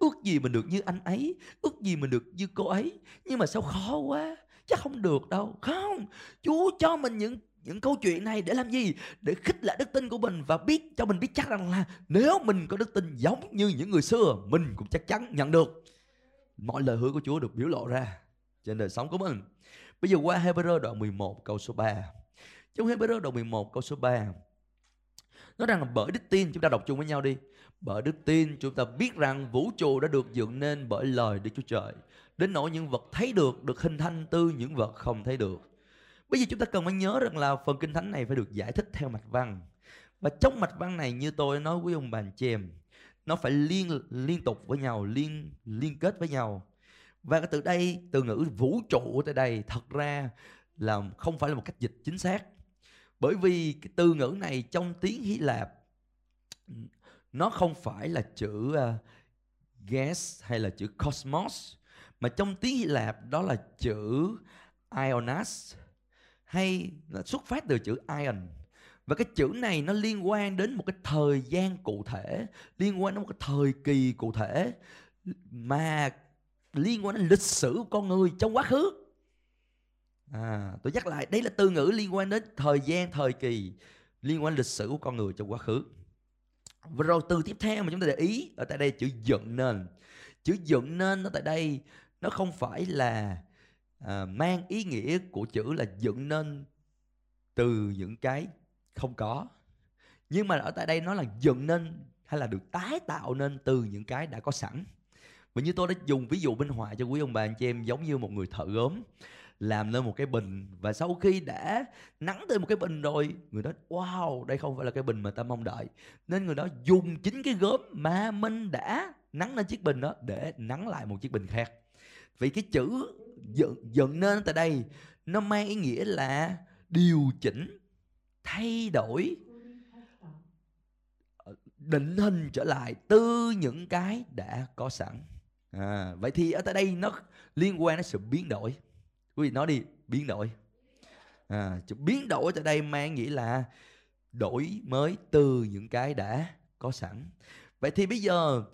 Ước gì mình được như anh ấy, ước gì mình được như cô ấy, nhưng mà sao khó quá, chắc không được đâu. Không, Chúa cho mình những những câu chuyện này để làm gì? Để khích lệ đức tin của mình và biết cho mình biết chắc rằng là nếu mình có đức tin giống như những người xưa, mình cũng chắc chắn nhận được mọi lời hứa của Chúa được biểu lộ ra trên đời sống của mình. Bây giờ qua Hebrew đoạn 11 câu số 3. Trong Hebrew đoạn 11 câu số 3 Nói rằng là bởi đức tin Chúng ta đọc chung với nhau đi bởi đức tin, chúng ta biết rằng vũ trụ đã được dựng nên bởi lời Đức Chúa Trời. Đến nỗi những vật thấy được Được hình thành từ những vật không thấy được. Bây giờ chúng ta cần phải nhớ rằng là Phần Kinh Thánh này phải được giải thích theo mạch văn. Và trong mạch văn này như tôi nói với ông bà anh chị em, Nó phải liên liên tục với nhau, Liên liên kết với nhau. Và từ đây, từ ngữ vũ trụ tới đây Thật ra là không phải là một cách dịch chính xác. Bởi vì cái từ ngữ này trong tiếng Hy Lạp nó không phải là chữ uh, gas hay là chữ cosmos mà trong tiếng Hy Lạp đó là chữ ionas hay nó xuất phát từ chữ ion và cái chữ này nó liên quan đến một cái thời gian cụ thể liên quan đến một cái thời kỳ cụ thể mà liên quan đến lịch sử của con người trong quá khứ À, tôi nhắc lại, đây là từ ngữ liên quan đến thời gian, thời kỳ, liên quan đến lịch sử của con người trong quá khứ. Và rồi từ tiếp theo mà chúng ta để ý ở tại đây chữ dựng nên. Chữ dựng nên nó tại đây nó không phải là à, mang ý nghĩa của chữ là dựng nên từ những cái không có. Nhưng mà ở tại đây nó là dựng nên hay là được tái tạo nên từ những cái đã có sẵn. Và như tôi đã dùng ví dụ minh họa cho quý ông bà anh chị em giống như một người thợ gốm làm lên một cái bình. Và sau khi đã nắng tới một cái bình rồi người đó wow đây không phải là cái bình mà ta mong đợi. Nên người đó dùng chính cái gốm mà mình đã nắng lên chiếc bình đó để nắng lại một chiếc bình khác. Vì cái chữ dựng, dựng nên tại đây nó mang ý nghĩa là điều chỉnh thay đổi định hình trở lại từ những cái đã có sẵn. À, vậy thì ở tại đây nó liên quan đến sự biến đổi quý vị nói đi biến đổi. À, chữ biến đổi tại đây mang nghĩa là đổi mới từ những cái đã có sẵn. Vậy thì bây giờ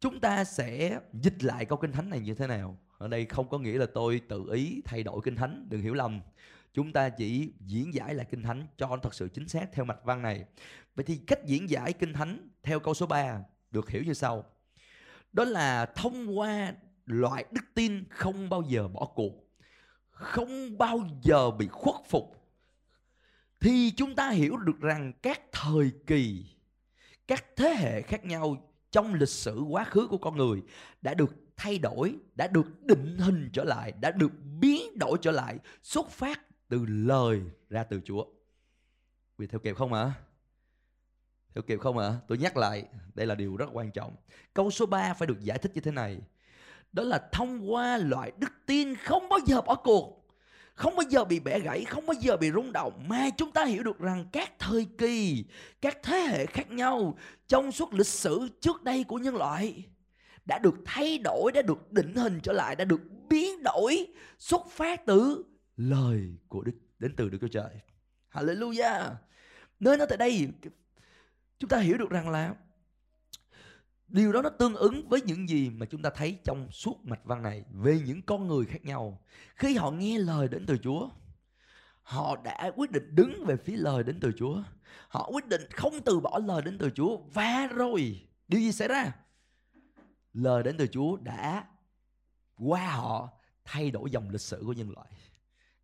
chúng ta sẽ dịch lại câu kinh thánh này như thế nào? Ở đây không có nghĩa là tôi tự ý thay đổi kinh thánh đừng hiểu lầm. Chúng ta chỉ diễn giải lại kinh thánh cho nó thật sự chính xác theo mạch văn này. Vậy thì cách diễn giải kinh thánh theo câu số 3 được hiểu như sau. Đó là thông qua loại đức tin không bao giờ bỏ cuộc không bao giờ bị khuất phục, thì chúng ta hiểu được rằng các thời kỳ, các thế hệ khác nhau trong lịch sử quá khứ của con người đã được thay đổi, đã được định hình trở lại, đã được biến đổi trở lại, xuất phát từ lời ra từ chúa vì theo kịp không ạ à? theo kịp không ạ à? tôi nhắc lại, đây là điều rất quan trọng câu số 3 phải được giải thích như thế này đó là thông qua loại đức tin không bao giờ bỏ cuộc không bao giờ bị bẻ gãy, không bao giờ bị rung động mà chúng ta hiểu được rằng các thời kỳ, các thế hệ khác nhau trong suốt lịch sử trước đây của nhân loại đã được thay đổi, đã được định hình trở lại, đã được biến đổi xuất phát từ lời của Đức đến từ Đức Chúa Trời. Hallelujah. Nơi nó tại đây chúng ta hiểu được rằng là Điều đó nó tương ứng với những gì mà chúng ta thấy trong suốt mạch văn này về những con người khác nhau. Khi họ nghe lời đến từ Chúa, họ đã quyết định đứng về phía lời đến từ Chúa. Họ quyết định không từ bỏ lời đến từ Chúa và rồi điều gì xảy ra? Lời đến từ Chúa đã qua họ thay đổi dòng lịch sử của nhân loại.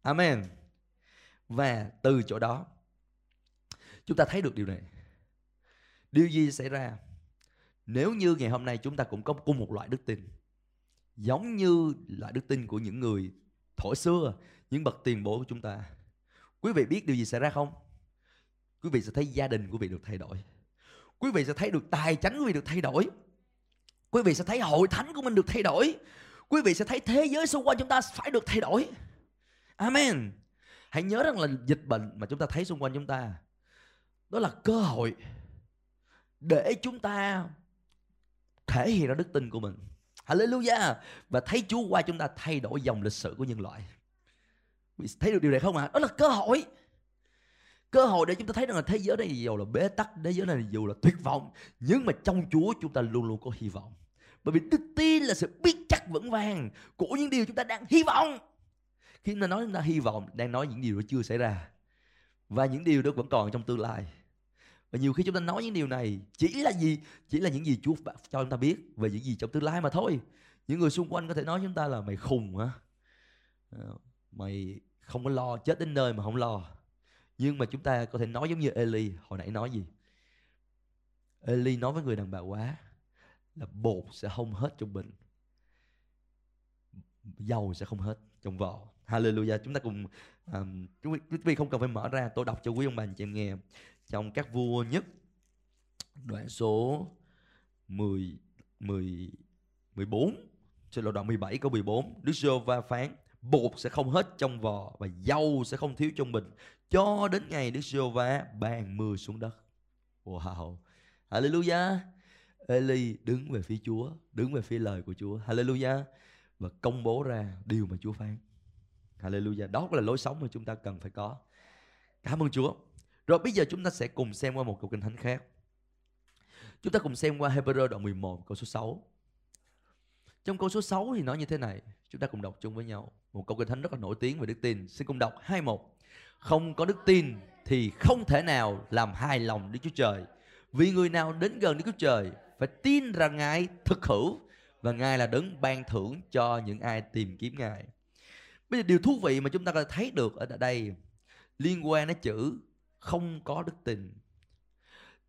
Amen. Và từ chỗ đó chúng ta thấy được điều này. Điều gì xảy ra? Nếu như ngày hôm nay chúng ta cũng có cùng một loại đức tin, Giống như loại đức tin của những người thổi xưa, Những bậc tiền bối của chúng ta, Quý vị biết điều gì xảy ra không? Quý vị sẽ thấy gia đình của vị được thay đổi. Quý vị sẽ thấy được tài chánh của vị được thay đổi. Quý vị sẽ thấy hội thánh của mình được thay đổi. Quý vị sẽ thấy thế giới xung quanh chúng ta phải được thay đổi. Amen. Hãy nhớ rằng là dịch bệnh mà chúng ta thấy xung quanh chúng ta, Đó là cơ hội Để chúng ta thể hiện ra đức tin của mình. Hallelujah. Và thấy Chúa qua chúng ta thay đổi dòng lịch sử của nhân loại. Thấy được điều này không ạ? À? đó là cơ hội. Cơ hội để chúng ta thấy rằng là thế giới này dù là bế tắc, thế giới này dù là tuyệt vọng, nhưng mà trong Chúa chúng ta luôn luôn có hy vọng. Bởi vì đức tin là sự biết chắc vững vàng của những điều chúng ta đang hy vọng. Khi chúng ta nói chúng ta hy vọng, đang nói những điều đó chưa xảy ra. Và những điều đó vẫn còn trong tương lai và nhiều khi chúng ta nói những điều này chỉ là gì? Chỉ là những gì Chúa cho chúng ta biết về những gì trong tương lai mà thôi. Những người xung quanh có thể nói chúng ta là mày khùng hả? Ờ, mày không có lo chết đến nơi mà không lo. Nhưng mà chúng ta có thể nói giống như Eli hồi nãy nói gì? Eli nói với người đàn bà quá là bột sẽ không hết trong bình dầu sẽ không hết trong vò Hallelujah chúng ta cùng um, quý vị không cần phải mở ra tôi đọc cho quý ông bà anh chị em nghe trong các vua nhất. Đoạn số 10 10 14 trên đoạn 17 câu 14 Đức giê va phán, bột sẽ không hết trong vò và dầu sẽ không thiếu trong bình cho đến ngày Đức giê va ban mưa xuống đất. Wow. Hallelujah. Eli đứng về phía Chúa, đứng về phía lời của Chúa. Hallelujah. Và công bố ra điều mà Chúa phán. Hallelujah. Đó là lối sống mà chúng ta cần phải có. Cảm ơn Chúa rồi bây giờ chúng ta sẽ cùng xem qua một câu kinh thánh khác. Chúng ta cùng xem qua Hebrew đoạn 11 câu số 6. Trong câu số 6 thì nói như thế này, chúng ta cùng đọc chung với nhau. Một câu kinh thánh rất là nổi tiếng về đức tin. Xin cùng đọc 21. Không có đức tin thì không thể nào làm hài lòng Đức Chúa Trời. Vì người nào đến gần Đức Chúa Trời phải tin rằng Ngài thực hữu và Ngài là đấng ban thưởng cho những ai tìm kiếm Ngài. Bây giờ điều thú vị mà chúng ta có thể thấy được ở đây liên quan đến chữ không có đức tin.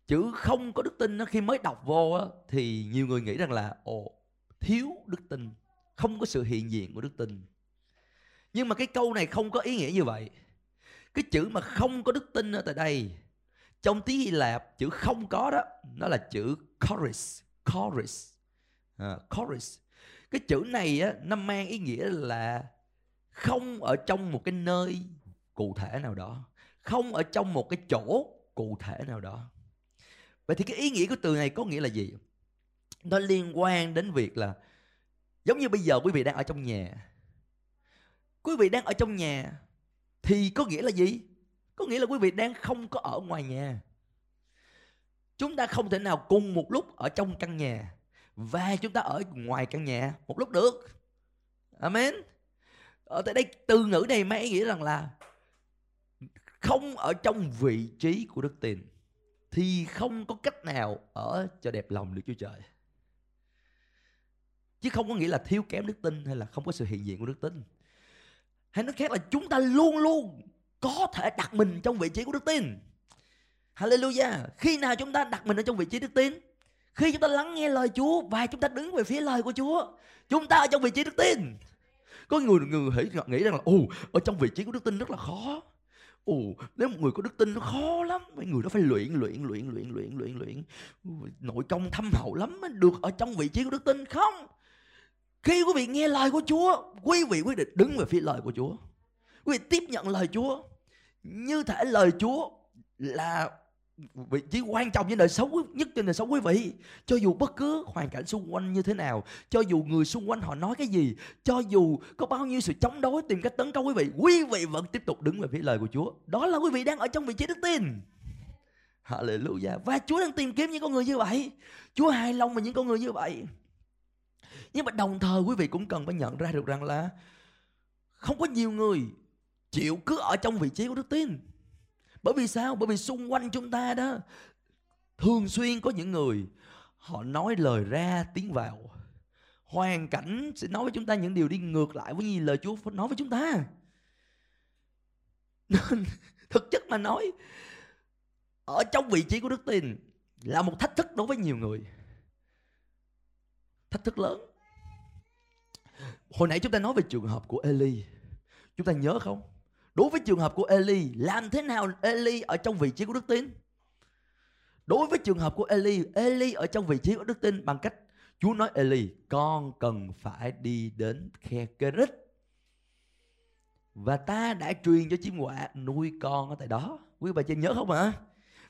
Chữ không có đức tin nó khi mới đọc vô á, thì nhiều người nghĩ rằng là ồ thiếu đức tin không có sự hiện diện của đức tin. Nhưng mà cái câu này không có ý nghĩa như vậy. Cái chữ mà không có đức tin ở tại đây trong tiếng Hy Lạp chữ không có đó nó là chữ chorus chorus à, chorus. Cái chữ này á, nó mang ý nghĩa là không ở trong một cái nơi cụ thể nào đó không ở trong một cái chỗ cụ thể nào đó. Vậy thì cái ý nghĩa của từ này có nghĩa là gì? Nó liên quan đến việc là, giống như bây giờ quý vị đang ở trong nhà. Quý vị đang ở trong nhà thì có nghĩa là gì? Có nghĩa là quý vị đang không có ở ngoài nhà. Chúng ta không thể nào cùng một lúc ở trong căn nhà và chúng ta ở ngoài căn nhà một lúc được. Amen. Ở tại đây từ ngữ này mấy nghĩa rằng là không ở trong vị trí của đức tin, thì không có cách nào ở cho đẹp lòng được Chúa Trời. Chứ không có nghĩa là thiếu kém đức tin hay là không có sự hiện diện của đức tin. Hay nói khác là chúng ta luôn luôn có thể đặt mình trong vị trí của đức tin. Hallelujah. Khi nào chúng ta đặt mình ở trong vị trí đức tin? Khi chúng ta lắng nghe lời Chúa và chúng ta đứng về phía lời của Chúa. Chúng ta ở trong vị trí đức tin. Có người người nghĩ rằng là, ồ, ở trong vị trí của đức tin rất là khó. Ồ, nếu một người có đức tin nó khó lắm. Mấy người nó phải luyện, luyện, luyện, luyện, luyện, luyện, luyện. Nội công thâm hậu lắm mới được ở trong vị trí của đức tin Không? Khi quý vị nghe lời của Chúa Quý vị quyết định đứng về phía lời của Chúa. Quý vị tiếp nhận lời Chúa. Như thể lời Chúa là vị trí quan trọng trên đời sống nhất trên đời sống quý vị. Cho dù bất cứ hoàn cảnh xung quanh như thế nào, cho dù người xung quanh họ nói cái gì, cho dù có bao nhiêu sự chống đối, tìm cách tấn công quý vị quý vị vẫn tiếp tục đứng về phía lời của Chúa. Đó là quý vị đang ở trong vị trí đức tin. Hallelujah. Và Chúa đang tìm kiếm những con người như vậy. Chúa hài lòng với những con người như vậy. Nhưng mà đồng thời quý vị cũng cần phải nhận ra được rằng là không có nhiều người chịu cứ ở trong vị trí của đức tin bởi vì sao? Bởi vì xung quanh chúng ta đó, thường xuyên có những người, họ nói lời ra tiếng vào. Hoàn cảnh sẽ nói với chúng ta những điều đi ngược lại với gì lời Chúa nói với chúng ta. (laughs) Nên, thực chất mà nói, ở trong vị trí của đức tin là một thách thức đối với nhiều người. Thách thức lớn. Hồi nãy chúng ta nói về trường hợp của Eli. Chúng ta nhớ không? Đối với trường hợp của Eli, làm thế nào Eli ở trong vị trí của đức tin? Đối với trường hợp của Eli, Eli ở trong vị trí của đức tin bằng cách Chúa nói Eli, con cần phải đi đến khe Kerit. Và ta đã truyền cho chim quạ nuôi con ở tại đó. Quý bà chị nhớ không ạ? À?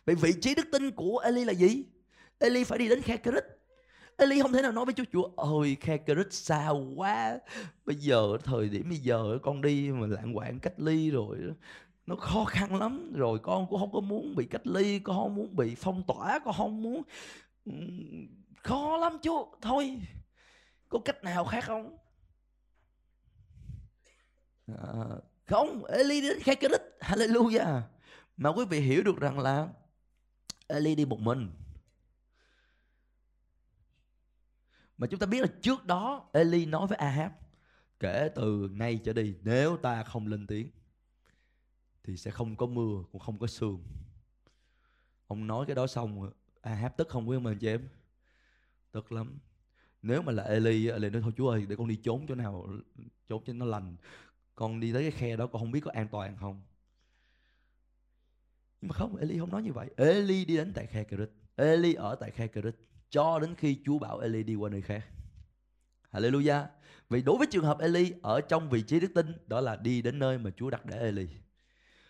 Vậy vị trí đức tin của Eli là gì? Eli phải đi đến khe Kerit. Eli không thể nào nói với Chúa Chúa ơi, khe xa quá. Bây giờ thời điểm bây giờ con đi mà lạng quạng cách ly rồi nó khó khăn lắm. Rồi con cũng không có muốn bị cách ly con không muốn bị phong tỏa con không muốn. Khó lắm chú thôi có cách nào khác không? À, không Eli đến khai hallelujah. Mà quý vị hiểu được rằng là Eli đi một mình. Mà chúng ta biết là trước đó Eli nói với Ahab, Kể từ nay trở đi, Nếu ta không lên tiếng, Thì sẽ không có mưa, Cũng không có sương. Ông nói cái đó xong, Ahab tức không quý ông anh chị em Tức lắm. Nếu mà là Eli Eli nói, thôi Chúa ơi, để con đi trốn chỗ nào, Trốn cho nó lành. Con đi tới cái khe đó, con không biết có an toàn không. Nhưng mà không, Eli không nói như vậy. Eli đi đến tại khe Kerit Eli ở tại khe Kerit cho đến khi Chúa bảo Eli đi qua nơi khác. Hallelujah. Vì đối với trường hợp Eli ở trong vị trí đức tin đó là đi đến nơi mà Chúa đặt để Eli.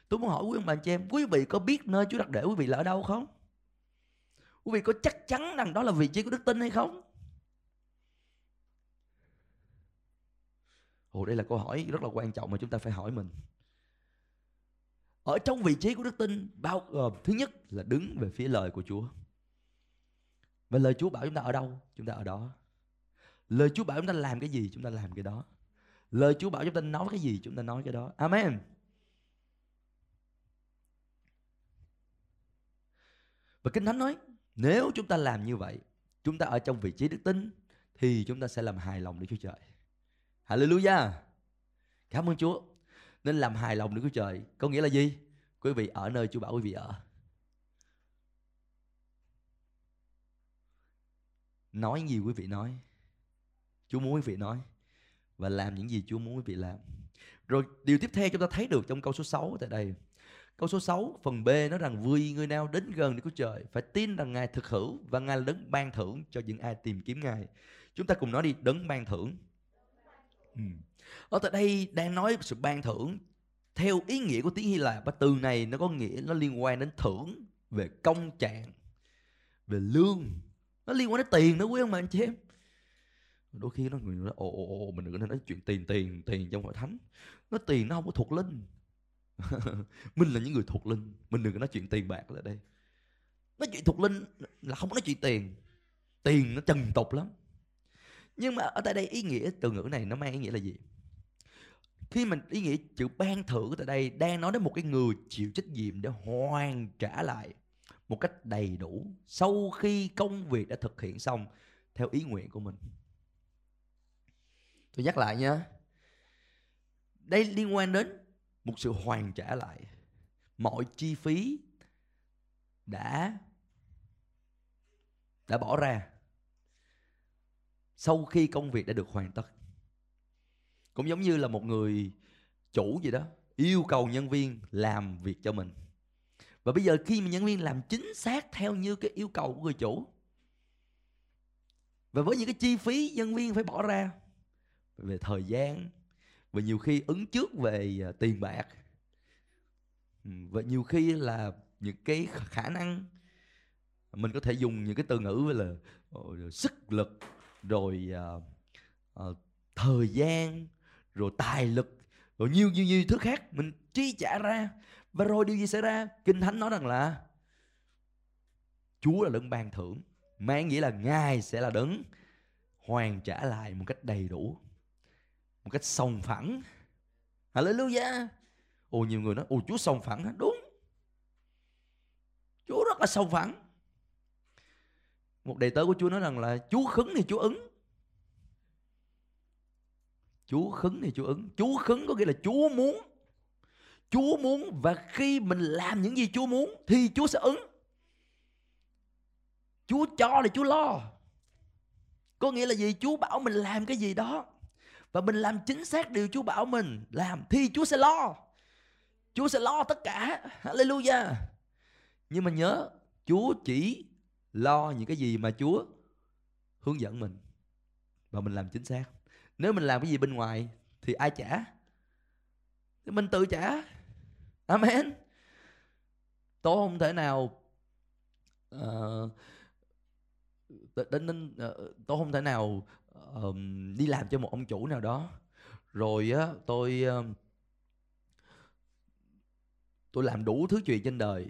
Tôi muốn hỏi quý ông bà chị em, quý vị có biết nơi Chúa đặt để quý vị là ở đâu không? Quý vị có chắc chắn rằng đó là vị trí của đức tin hay không? Ồ đây là câu hỏi rất là quan trọng mà chúng ta phải hỏi mình. Ở trong vị trí của đức tin bao gồm thứ nhất là đứng về phía lời của Chúa. Và lời Chúa bảo chúng ta ở đâu, chúng ta ở đó. Lời Chúa bảo chúng ta làm cái gì, chúng ta làm cái đó. Lời Chúa bảo chúng ta nói cái gì, chúng ta nói cái đó. Amen. Và Kinh Thánh nói, nếu chúng ta làm như vậy, chúng ta ở trong vị trí đức tin, thì chúng ta sẽ làm hài lòng Đức Chúa Trời. Hallelujah. Cảm ơn Chúa. Nên làm hài lòng Đức Chúa Trời có nghĩa là gì? Quý vị ở nơi Chúa bảo quý vị ở. Nói gì quý vị nói Chúa muốn quý vị nói và làm những gì Chúa muốn quý vị làm. Rồi điều tiếp theo chúng ta thấy được trong câu số 6 tại đây. Câu số 6 phần B nói rằng vui người nào đến gần Đức Chúa Trời phải tin rằng Ngài thực hữu và Ngài là đấng ban thưởng cho những ai tìm kiếm Ngài. Chúng ta cùng nói đi, đấng ban thưởng. Ừ. Ở tại đây đang nói sự ban thưởng theo ý nghĩa của tiếng Hy Lạp và từ này nó có nghĩa, nó liên quan đến thưởng về công trạng, về lương nó liên quan đến tiền nữa quý ông bà anh chị em. Đôi khi nó người nói, ồ ồ ồ mình đừng có nói chuyện tiền tiền tiền trong hội thánh. Nó tiền nó không có thuộc linh. (laughs) Mình là những người thuộc linh, mình đừng có nói chuyện tiền bạc ở đây. Nói chuyện thuộc linh là không có nói chuyện tiền. Tiền nó trần tục lắm. Nhưng mà ở tại đây ý nghĩa từ ngữ này nó mang ý nghĩa là gì? Khi mình ý nghĩa chữ ban thưởng tại đây đang nói đến một cái người chịu trách nhiệm để hoàn trả lại một cách đầy đủ sau khi công việc đã thực hiện xong theo ý nguyện của mình. Tôi nhắc lại nha. Đây liên quan đến một sự hoàn trả lại. Mọi chi phí đã đã bỏ ra sau khi công việc đã được hoàn tất. Cũng giống như là một người chủ gì đó, yêu cầu nhân viên làm việc cho mình và bây giờ khi mà nhân viên làm chính xác theo như cái yêu cầu của người chủ và với những cái chi phí nhân viên phải bỏ ra về thời gian và nhiều khi ứng trước về à, tiền bạc và nhiều khi là những cái khả năng mình có thể dùng những cái từ ngữ là ờ, sức lực rồi uh, uh, thời gian rồi tài lực rồi nhiều nhiều nhiều thứ khác mình chi trả ra và rồi điều gì xảy ra? Kinh thánh nói rằng là chúa là đấng ban thưởng. Mang nghĩa là ngài sẽ là đấng hoàn trả lại một cách đầy đủ, một cách sòng phẳng. Hallelujah! Ồ, nhiều người nói, ồ, chúa sòng phẳng đúng. Chúa rất là sòng phẳng. Một đệ tớ của chúa nói rằng là, chúa khứng thì chúa ứng. Chúa khứng thì chúa ứng. Chúa khứng có nghĩa là chúa muốn chúa muốn và khi mình làm những gì chúa muốn thì chúa sẽ ứng chúa cho thì chúa lo có nghĩa là gì chúa bảo mình làm cái gì đó và mình làm chính xác điều Chúa bảo mình làm thì Chúa sẽ lo. Chúa sẽ lo tất cả. Hallelujah. Nhưng mà nhớ, Chúa chỉ lo những cái gì mà Chúa hướng dẫn mình và mình làm chính xác. Nếu mình làm cái gì bên ngoài thì ai trả? Thì mình tự trả. Amen. Tôi không thể nào uh, đến, đến uh, tôi không thể nào uh, đi làm cho một ông chủ nào đó. Rồi á tôi uh, tôi làm đủ thứ chuyện trên đời.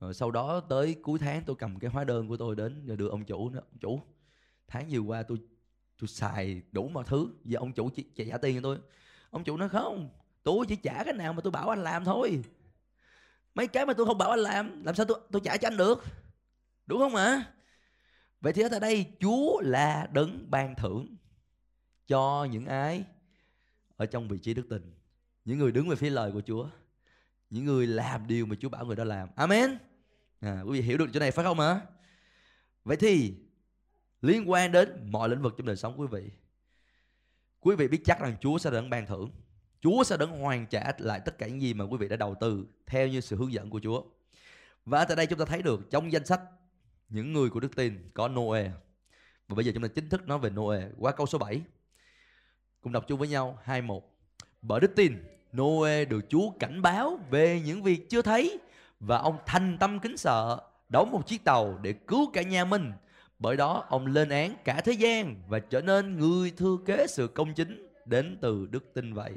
Rồi sau đó tới cuối tháng tôi cầm cái hóa đơn của tôi đến rồi đưa ông chủ nữa. Ông chủ tháng vừa qua tôi tôi xài đủ mọi thứ. Giờ ông chủ chỉ, chỉ trả tiền cho tôi. Ông chủ nói không tôi chỉ trả cái nào mà tôi bảo anh làm thôi mấy cái mà tôi không bảo anh làm làm sao tôi tôi trả cho anh được đúng không ạ à? Vậy thì ở tại đây Chúa là đấng ban thưởng cho những ai ở trong vị trí đức tin. Những người đứng về phía lời của Chúa. Những người làm điều mà Chúa bảo người đó làm. Amen. À, quý vị hiểu được chỗ này phải không ạ? Vậy thì liên quan đến mọi lĩnh vực trong đời sống quý vị. Quý vị biết chắc rằng Chúa sẽ đấng ban thưởng. Chúa sẽ đấng hoàn trả lại tất cả những gì mà quý vị đã đầu tư theo như sự hướng dẫn của Chúa. Và tại đây chúng ta thấy được trong danh sách những người của đức tin có Noe. Và bây giờ chúng ta chính thức nói về Noe qua câu số 7. Cùng đọc chung với nhau 21. Bởi đức tin, Noe được Chúa cảnh báo về những việc chưa thấy và ông thành tâm kính sợ đóng một chiếc tàu để cứu cả nhà mình. Bởi đó ông lên án cả thế gian và trở nên người thừa kế sự công chính đến từ đức tin vậy.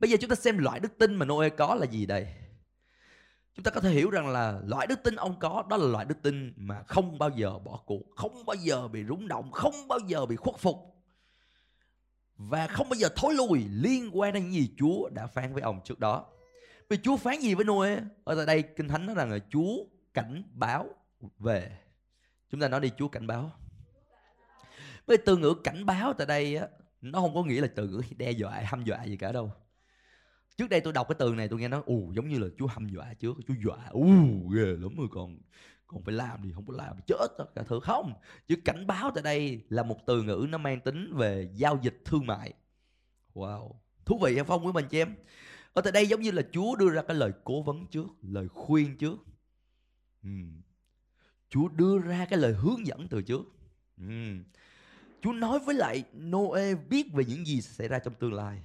Bây giờ chúng ta xem loại đức tin mà Noe có là gì đây? chúng ta có thể hiểu rằng là loại đức tin ông có đó là loại đức tin mà không bao giờ bỏ cuộc không bao giờ bị rúng động không bao giờ bị khuất phục và không bao giờ thối lùi liên quan đến những gì Chúa đã phán với ông trước đó. Vì Chúa phán gì với Noe? Ở tại đây Kinh Thánh nói rằng là Chúa cảnh báo về. Chúng ta nói đi Chúa cảnh báo. Với từ ngữ cảnh báo tại đây á, nó không có nghĩa là từ ngữ đe dọa, hăm dọa gì cả đâu trước đây tôi đọc cái từ này, tôi nghe nó ù, giống như là chú hâm dọa trước chú dọa, ù, ghê lắm rồi, còn còn phải làm thì không có làm, chết tất cả thứ không, chứ cảnh báo tại đây là một từ ngữ nó mang tính về giao dịch thương mại wow, thú vị hay không quý mình chị em ở tại đây giống như là Chúa đưa ra cái lời cố vấn trước, lời khuyên trước uhm. Chúa đưa ra cái lời hướng dẫn từ trước uhm. Chúa nói với lại Noe biết về những gì sẽ xảy ra trong tương lai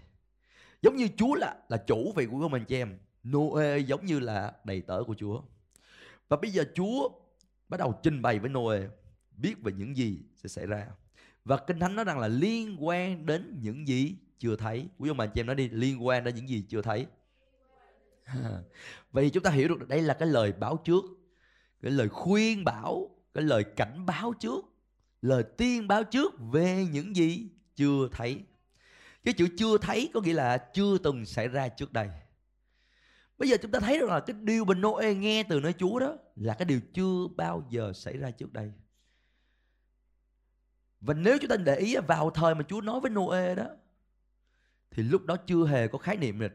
giống như Chúa là là chủ về của mình chị em. Noe giống như là đầy tớ của Chúa. Và bây giờ Chúa bắt đầu trình bày với Noe biết về những gì sẽ xảy ra. Và kinh thánh nói rằng là liên quan đến những gì chưa thấy. Quý ông bà chị em nói đi, liên quan đến những gì chưa thấy. (laughs) Vậy chúng ta hiểu được đây là cái lời báo trước, cái lời khuyên bảo, cái lời cảnh báo trước, lời tiên báo trước về những gì chưa thấy cái chữ chưa thấy có nghĩa là chưa từng xảy ra trước đây. Bây giờ chúng ta thấy rằng là cái điều mà Noe nghe từ nơi Chúa đó là cái điều chưa bao giờ xảy ra trước đây. Và nếu chúng ta để ý vào thời mà Chúa nói với Noe đó, thì lúc đó chưa hề có khái niệm là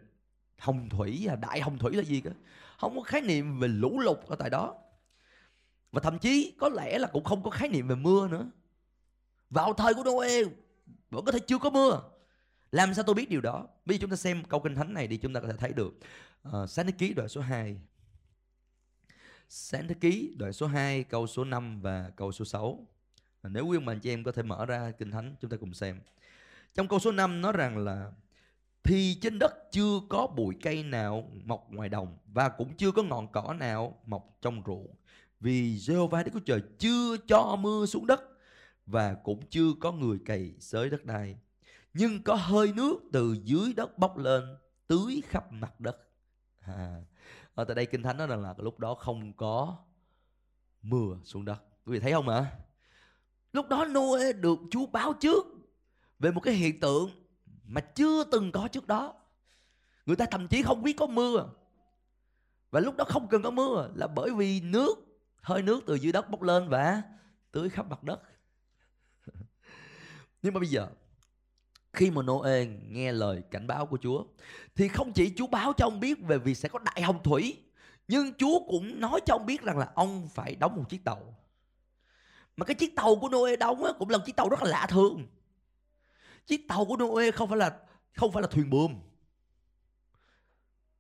hồng thủy là đại hồng thủy là gì cả. Không có khái niệm về lũ lụt ở tại đó. Và thậm chí có lẽ là cũng không có khái niệm về mưa nữa. Vào thời của Noe vẫn có thể chưa có mưa làm sao tôi biết điều đó? Bây giờ chúng ta xem câu kinh thánh này đi chúng ta có thể thấy được. Uh, sáng thế ký đoạn số 2 sáng thế ký đoạn số 2 câu số 5 và câu số 6 nếu quý ông bà chị em có thể mở ra kinh thánh chúng ta cùng xem. Trong câu số 5 nói rằng là thì trên đất chưa có bụi cây nào mọc ngoài đồng và cũng chưa có ngọn cỏ nào mọc trong ruộng. Vì Jehovah Đức Chúa Trời chưa cho mưa xuống đất và cũng chưa có người cày xới đất đai nhưng có hơi nước từ dưới đất bốc lên tưới khắp mặt đất. À, ở tại đây kinh thánh nói rằng là lúc đó không có mưa xuống đất. Quý vị thấy không ạ? Lúc đó Noe được Chúa báo trước về một cái hiện tượng mà chưa từng có trước đó. Người ta thậm chí không biết có mưa. Và lúc đó không cần có mưa là bởi vì nước hơi nước từ dưới đất bốc lên và tưới khắp mặt đất. (laughs) Nhưng mà bây giờ khi mà Noe nghe lời cảnh báo của Chúa thì không chỉ Chúa báo cho ông biết về việc sẽ có đại hồng thủy nhưng Chúa cũng nói cho ông biết rằng là ông phải đóng một chiếc tàu. Mà cái chiếc tàu của Noe đóng á, cũng là một chiếc tàu rất là lạ thường. Chiếc tàu của Noe không phải là không phải là thuyền buồm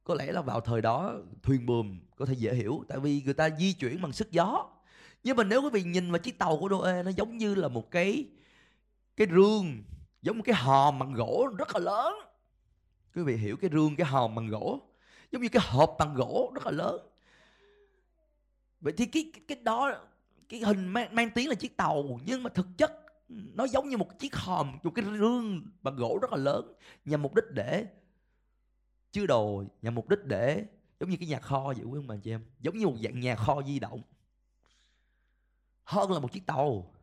có lẽ là vào thời đó thuyền buồm có thể dễ hiểu tại vì người ta di chuyển bằng sức gió. Nhưng mà nếu quý vị nhìn vào chiếc tàu của Noe nó giống như là một cái cái rương giống một cái hòm bằng gỗ rất là lớn. Quý vị hiểu cái rương cái hòm bằng gỗ. Giống như cái hộp bằng gỗ rất là lớn. Vậy thì cái cái, cái đó cái hình mang, mang tiếng là chiếc tàu nhưng mà thực chất nó giống như một chiếc hòm một cái rương bằng gỗ rất là lớn. Nhằm mục đích để chứa đồ nhằm mục đích để giống như cái nhà kho vậy quý ông bà chị em. Giống như một dạng nhà kho di động. Hơn là một chiếc tàu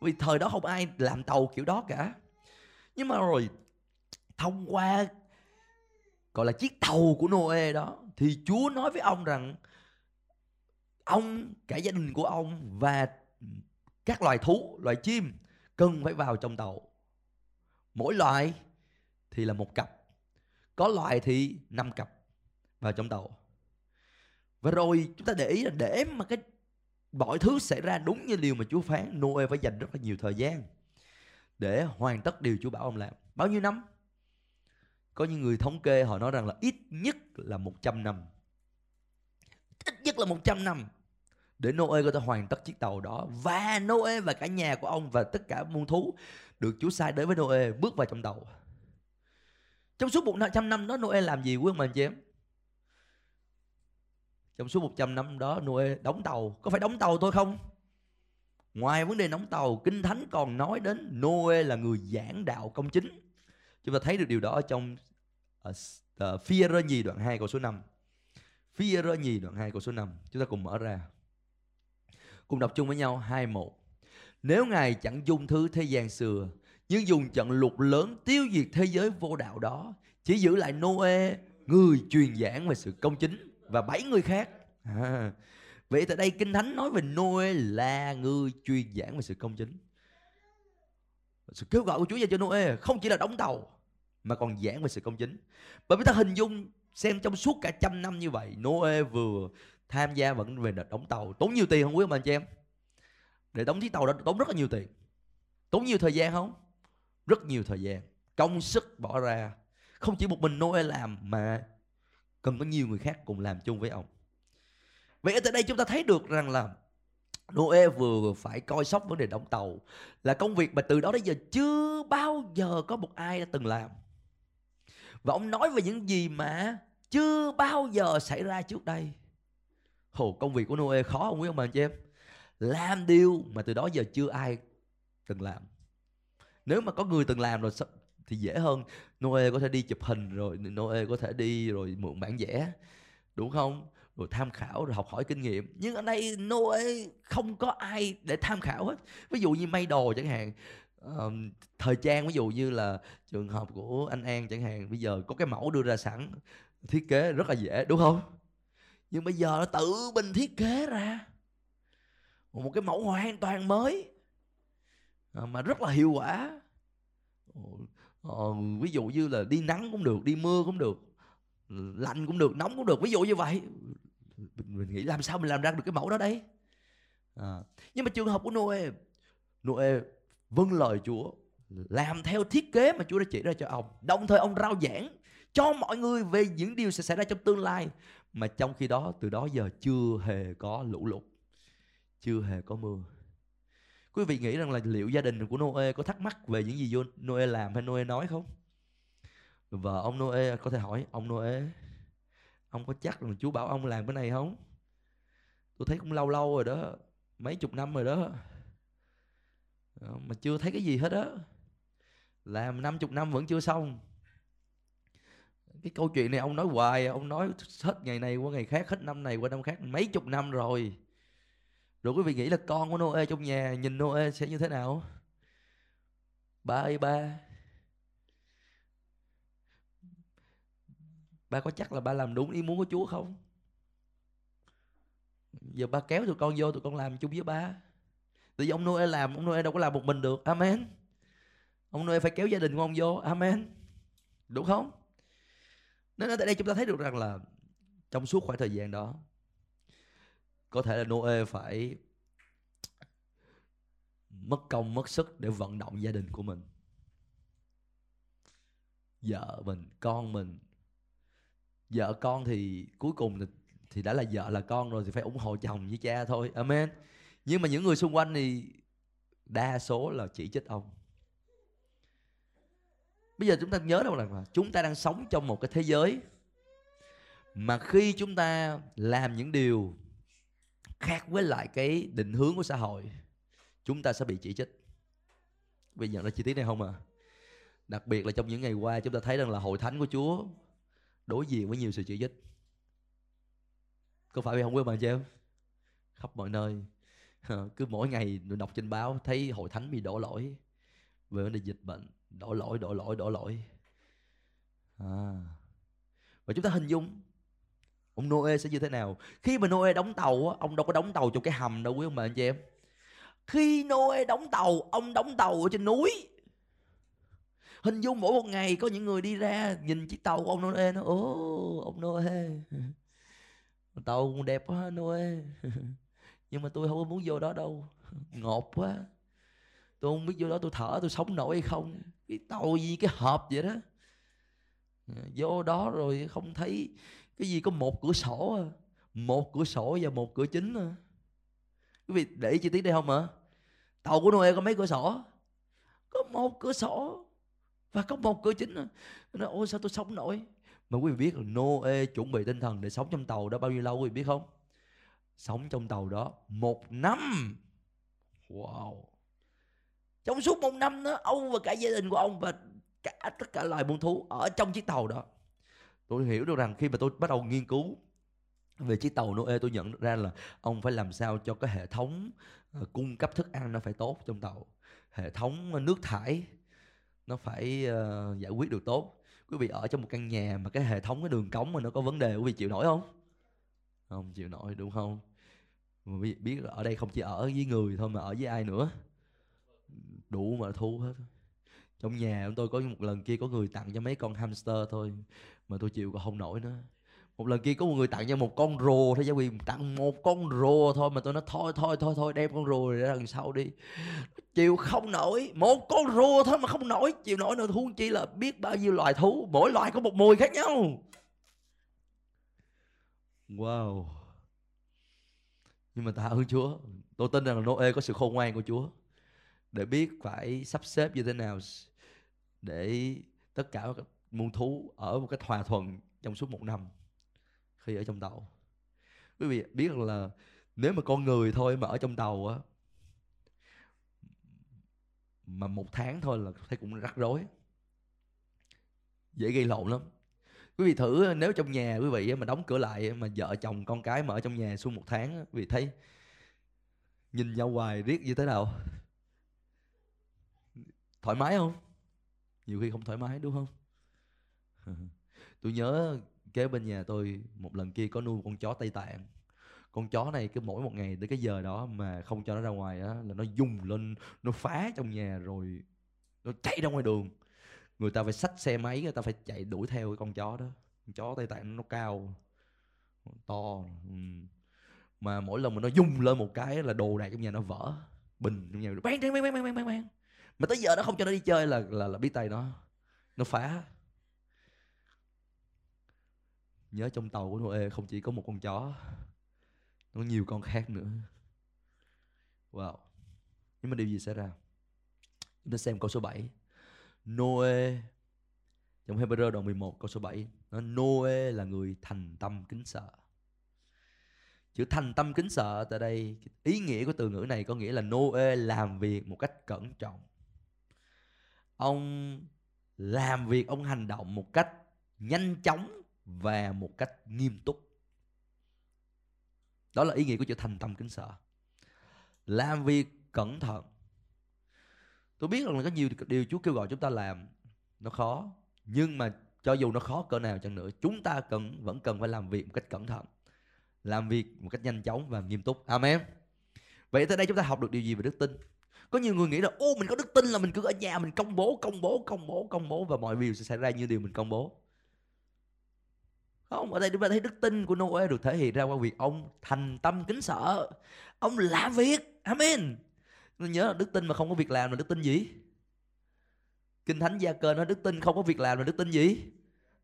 vì thời đó không ai làm tàu kiểu đó cả. Nhưng mà rồi thông qua, gọi là, chiếc tàu của Noe đó, thì Chúa nói với ông rằng ông, cả gia đình của ông và các loài thú, loài chim cần phải vào trong tàu. Mỗi loài thì là một cặp. Có loài thì năm cặp vào trong tàu. Và rồi chúng ta để ý là để mà cái mọi thứ xảy ra đúng như điều mà Chúa phán. Noe phải dành rất là nhiều thời gian để hoàn tất điều Chúa bảo ông làm. Bao nhiêu năm? Có những người thống kê, họ nói rằng là ít nhất là 100 năm. Ít nhất là 100 năm để Noe có thể hoàn tất chiếc tàu đó. Và Noe và cả nhà của ông và tất cả muôn thú được Chúa sai đến với Noe bước vào trong tàu. Trong suốt 100 năm đó Noe làm gì, quý ông bà anh chị em? Trong suốt 100 năm đó Noe đóng tàu. Có phải đóng tàu thôi không? Ngoài vấn đề đóng tàu kinh thánh còn nói đến Noe là người giảng đạo công chính. Chúng ta thấy được điều đó ở trong ờ, uh, uh, ờ, phi rơ nhì đoạn 2 câu số 5 phi rơ nhì đoạn 2 câu số 5 chúng ta cùng mở ra. Cùng đọc chung với nhau hai một. Nếu ngài chẳng dung thứ thế gian xưa nhưng dùng trận lục lớn tiêu diệt thế giới vô đạo đó chỉ giữ lại Noe người truyền giảng về sự công chính và bảy người khác. À, (laughs) vậy tại đây kinh thánh nói về Noe là người truyền giảng về sự công chính. Sự kêu gọi của Chúa dành cho Noe không chỉ là đóng tàu mà còn giảng về sự công chính. Bởi vì ta hình dung xem trong suốt cả trăm năm như vậy Noe vừa tham gia vẫn về đóng tàu. Tốn nhiều tiền không quý ông anh chị em? Để đóng chiếc tàu đó tốn rất là nhiều tiền. Tốn nhiều thời gian không? Rất nhiều thời gian. Công sức bỏ ra. Không chỉ một mình Noe làm mà cần có nhiều người khác cùng làm chung với ông. Vậy ở tại đây chúng ta thấy được rằng là Noe vừa phải coi sóc vấn đề đóng tàu là công việc mà từ đó đến giờ chưa bao giờ có một ai đã từng làm. Và ông nói về những gì mà chưa bao giờ xảy ra trước đây. Hồ, công việc của Noe khó không quý ông bà anh chị em? Làm điều mà từ đó giờ chưa ai từng làm. Nếu mà có người từng làm rồi thì dễ hơn. Noe có thể đi chụp hình rồi Noe có thể đi rồi mượn bản vẽ đúng không? Rồi tham khảo rồi học hỏi kinh nghiệm. Nhưng ở đây Noe không có ai để tham khảo hết. Ví dụ như may đồ chẳng hạn um, thời trang ví dụ như là trường hợp của anh An chẳng hạn bây giờ có cái mẫu đưa ra sẵn thiết kế rất là dễ đúng không? Nhưng bây giờ nó tự mình thiết kế ra. Một cái mẫu hoàn toàn mới à, mà rất là hiệu quả ờ, ví dụ như là đi nắng cũng được đi mưa cũng được lạnh cũng được nóng cũng được ví dụ như vậy. Mình nghĩ làm sao mình làm ra được cái mẫu đó đấy. À. nhưng mà trường hợp của Noe Noe vâng lời Chúa làm theo thiết kế mà Chúa đã chỉ ra cho ông. Đồng thời ông rao giảng cho mọi người về những điều sẽ xảy ra trong tương lai. Mà trong khi đó từ đó giờ chưa hề có lũ lụt chưa hề có mưa quý vị nghĩ rằng là liệu gia đình của Noe có thắc mắc về những gì Noe làm hay Noe nói không? Và ông Noe có thể hỏi, ông Noe, ông có chắc là Chúa bảo ông làm cái này không? Tôi thấy cũng lâu lâu rồi đó, mấy chục năm rồi đó. Ờ, mà chưa thấy cái gì hết á. Làm năm chục năm vẫn chưa xong. Cái câu chuyện này ông nói hoài, ông nói hết ngày này qua ngày khác, hết năm này qua năm khác, mấy chục năm rồi rồi quý vị nghĩ là con của Noe trong nhà nhìn Noe sẽ như thế nào? Ba ơi, ba. Ba có chắc là ba làm đúng ý muốn của Chúa không? Giờ ba kéo tụi con vô, tụi con làm chung với ba. Tại vì ông Noe làm, ông Noe đâu có làm một mình được. Amen. Ông Noe phải kéo gia đình của ông vô. Amen. Đúng không? Nên ở tại đây chúng ta thấy được rằng là trong suốt khoảng thời gian đó có thể là Noe phải mất công mất sức để vận động gia đình của mình. Vợ mình con mình. Vợ con thì cuối cùng thì, thì đã là vợ là con rồi thì phải ủng hộ chồng với cha thôi. Amen. Nhưng mà những người xung quanh thì đa số là chỉ trích ông. Bây giờ chúng ta nhớ đâu là chúng ta đang sống trong một cái thế giới mà khi chúng ta làm những điều khác với lại cái định hướng của xã hội, chúng ta sẽ bị chỉ trích. Vì nhận ra chi tiết này không à? Đặc biệt là trong những ngày qua, chúng ta thấy rằng là hội thánh của Chúa đối diện với nhiều sự chỉ trích. Có phải vì không quên bạn chứ? khắp mọi nơi. Cứ mỗi ngày đọc trên báo thấy hội thánh bị đổ lỗi về vấn đề dịch bệnh. Đổ lỗi đổ lỗi đổ lỗi. À. và chúng ta hình dung ông Noe sẽ như thế nào? Khi mà Noe đóng tàu ông đâu có đóng tàu trong cái hầm đâu, quý ông bà anh chị em. Khi Noe đóng tàu, ông đóng tàu ở trên núi. Hình dung mỗi một ngày có những người đi ra, nhìn chiếc tàu của ông Noe nó ồ, ông Noe. (laughs) Tàu cũng đẹp quá, Noe. (laughs) Nhưng mà tôi không có muốn vô đó đâu. (laughs) Ngột quá. Tôi không biết vô đó tôi thở, tôi sống nổi hay không. Cái tàu gì, cái hộp vậy đó. Vô đó rồi không thấy cái gì có một cửa sổ à? Một cửa sổ và một cửa chính à? Quý vị để ý chi tiết đây không ạ? Tàu của Noe có mấy cửa sổ? Có một cửa sổ và có một cửa chính à. nó ôi, sao tôi sống nổi? Mà quý vị biết là Noe chuẩn bị tinh thần để sống trong tàu đó bao nhiêu lâu, quý vị biết không? Sống trong tàu đó một năm. Wow. Trong suốt một năm đó, ông và cả gia đình của ông và cả tất cả loài muôn thú ở trong chiếc tàu đó tôi hiểu được rằng khi mà tôi bắt đầu nghiên cứu về chiếc tàu Noe tôi nhận ra là ông phải làm sao cho cái hệ thống ờ, cung cấp thức ăn nó phải tốt trong tàu. Hệ thống nước thải nó phải uh, giải quyết được tốt. Quý vị ở trong một căn nhà mà cái hệ thống cái đường cống mà nó có vấn đề quý vị chịu nổi không? Không chịu nổi đúng không? Mà biết, biết ở đây không chỉ ở với người thôi mà ở với ai nữa? Đủ mà thu hết trong nhà chúng tôi có một lần kia có người tặng cho mấy con hamster thôi, mà tôi chịu còn không nổi nữa. Một lần kia có một người tặng cho một con rùa thôi, giáo quyền tặng một con rùa thôi, mà tôi nói thôi thôi thôi thôi, đem con rùa ra đằng sau đi. Chịu không nổi, một con rùa thôi mà không nổi, chịu nổi nữa thú chi là biết bao nhiêu loài thú, mỗi loài có một mùi khác nhau. Wow. Nhưng mà tạ ơn Chúa, tôi tin rằng là Noe có sự khôn ngoan của Chúa để biết phải sắp xếp như thế nào để tất cả các muôn thú ở một cái hòa thuận trong suốt một năm khi ở trong tàu. Quý vị biết là nếu mà con người thôi mà ở trong tàu á, mà một tháng thôi là thấy cũng rắc rối, dễ gây lộn lắm. Quý vị thử, nếu trong nhà quý vị mà đóng cửa lại mà vợ chồng con cái mà ở trong nhà suốt một tháng quý vị thấy nhìn nhau hoài riết như thế nào? Thoải mái không? Nhiều khi không thoải mái, đúng không? (laughs) Tôi nhớ kế bên nhà tôi, một lần kia có nuôi con chó tây tạng. Con chó này cứ mỗi một ngày tới cái giờ đó mà không cho nó ra ngoài á, là nó dùng lên, nó phá trong nhà rồi nó chạy ra ngoài đường. Người ta phải xách xe máy, người ta phải chạy đuổi theo cái con chó đó. Con chó tây tạng nó cao, to ừ. mà mỗi lần mà nó dùng lên một cái là đồ đạc trong nhà nó vỡ. Bình trong nhà bang bang bang bang bang bang bang mà tới giờ nó không cho nó đi chơi là là là biết tay nó. Nó phá. Nhớ trong tàu của Noe không chỉ có một con chó, nó nhiều con khác nữa. Wow. Nhưng mà điều gì xảy ra? Chúng ta xem câu số 7 Noe trong Hebrew đoạn 11 câu số 7 nó Noe là người thành tâm kính sợ. Chữ thành tâm kính sợ tại đây, ý nghĩa của từ ngữ này có nghĩa là Noe làm việc một cách cẩn trọng ông làm việc, ông hành động một cách nhanh chóng và một cách nghiêm túc. Đó là ý nghĩa của chữ thành tâm kính sợ. Làm việc cẩn thận. Tôi biết rằng là có nhiều điều Chúa kêu gọi chúng ta làm, nó khó. Nhưng mà cho dù nó khó cỡ nào chăng nữa, chúng ta cần, vẫn cần phải làm việc một cách cẩn thận. Làm việc một cách nhanh chóng và nghiêm túc. Amen. Vậy tới đây chúng ta học được điều gì về đức tin? Có nhiều người nghĩ là, ô, mình có đức tin là mình cứ ở nhà mình công bố công bố công bố công bố. Và mọi điều sẽ xảy ra như điều mình công bố. Không, ở đây chúng ta thấy đức tin của Noe được thể hiện ra qua việc ông thành tâm kính sợ. Ông làm việc. Amen. Nên nhớ là đức tin mà không có việc làm là đức tin gì? Kinh thánh gia cơ nói đức tin không có việc làm là đức tin gì?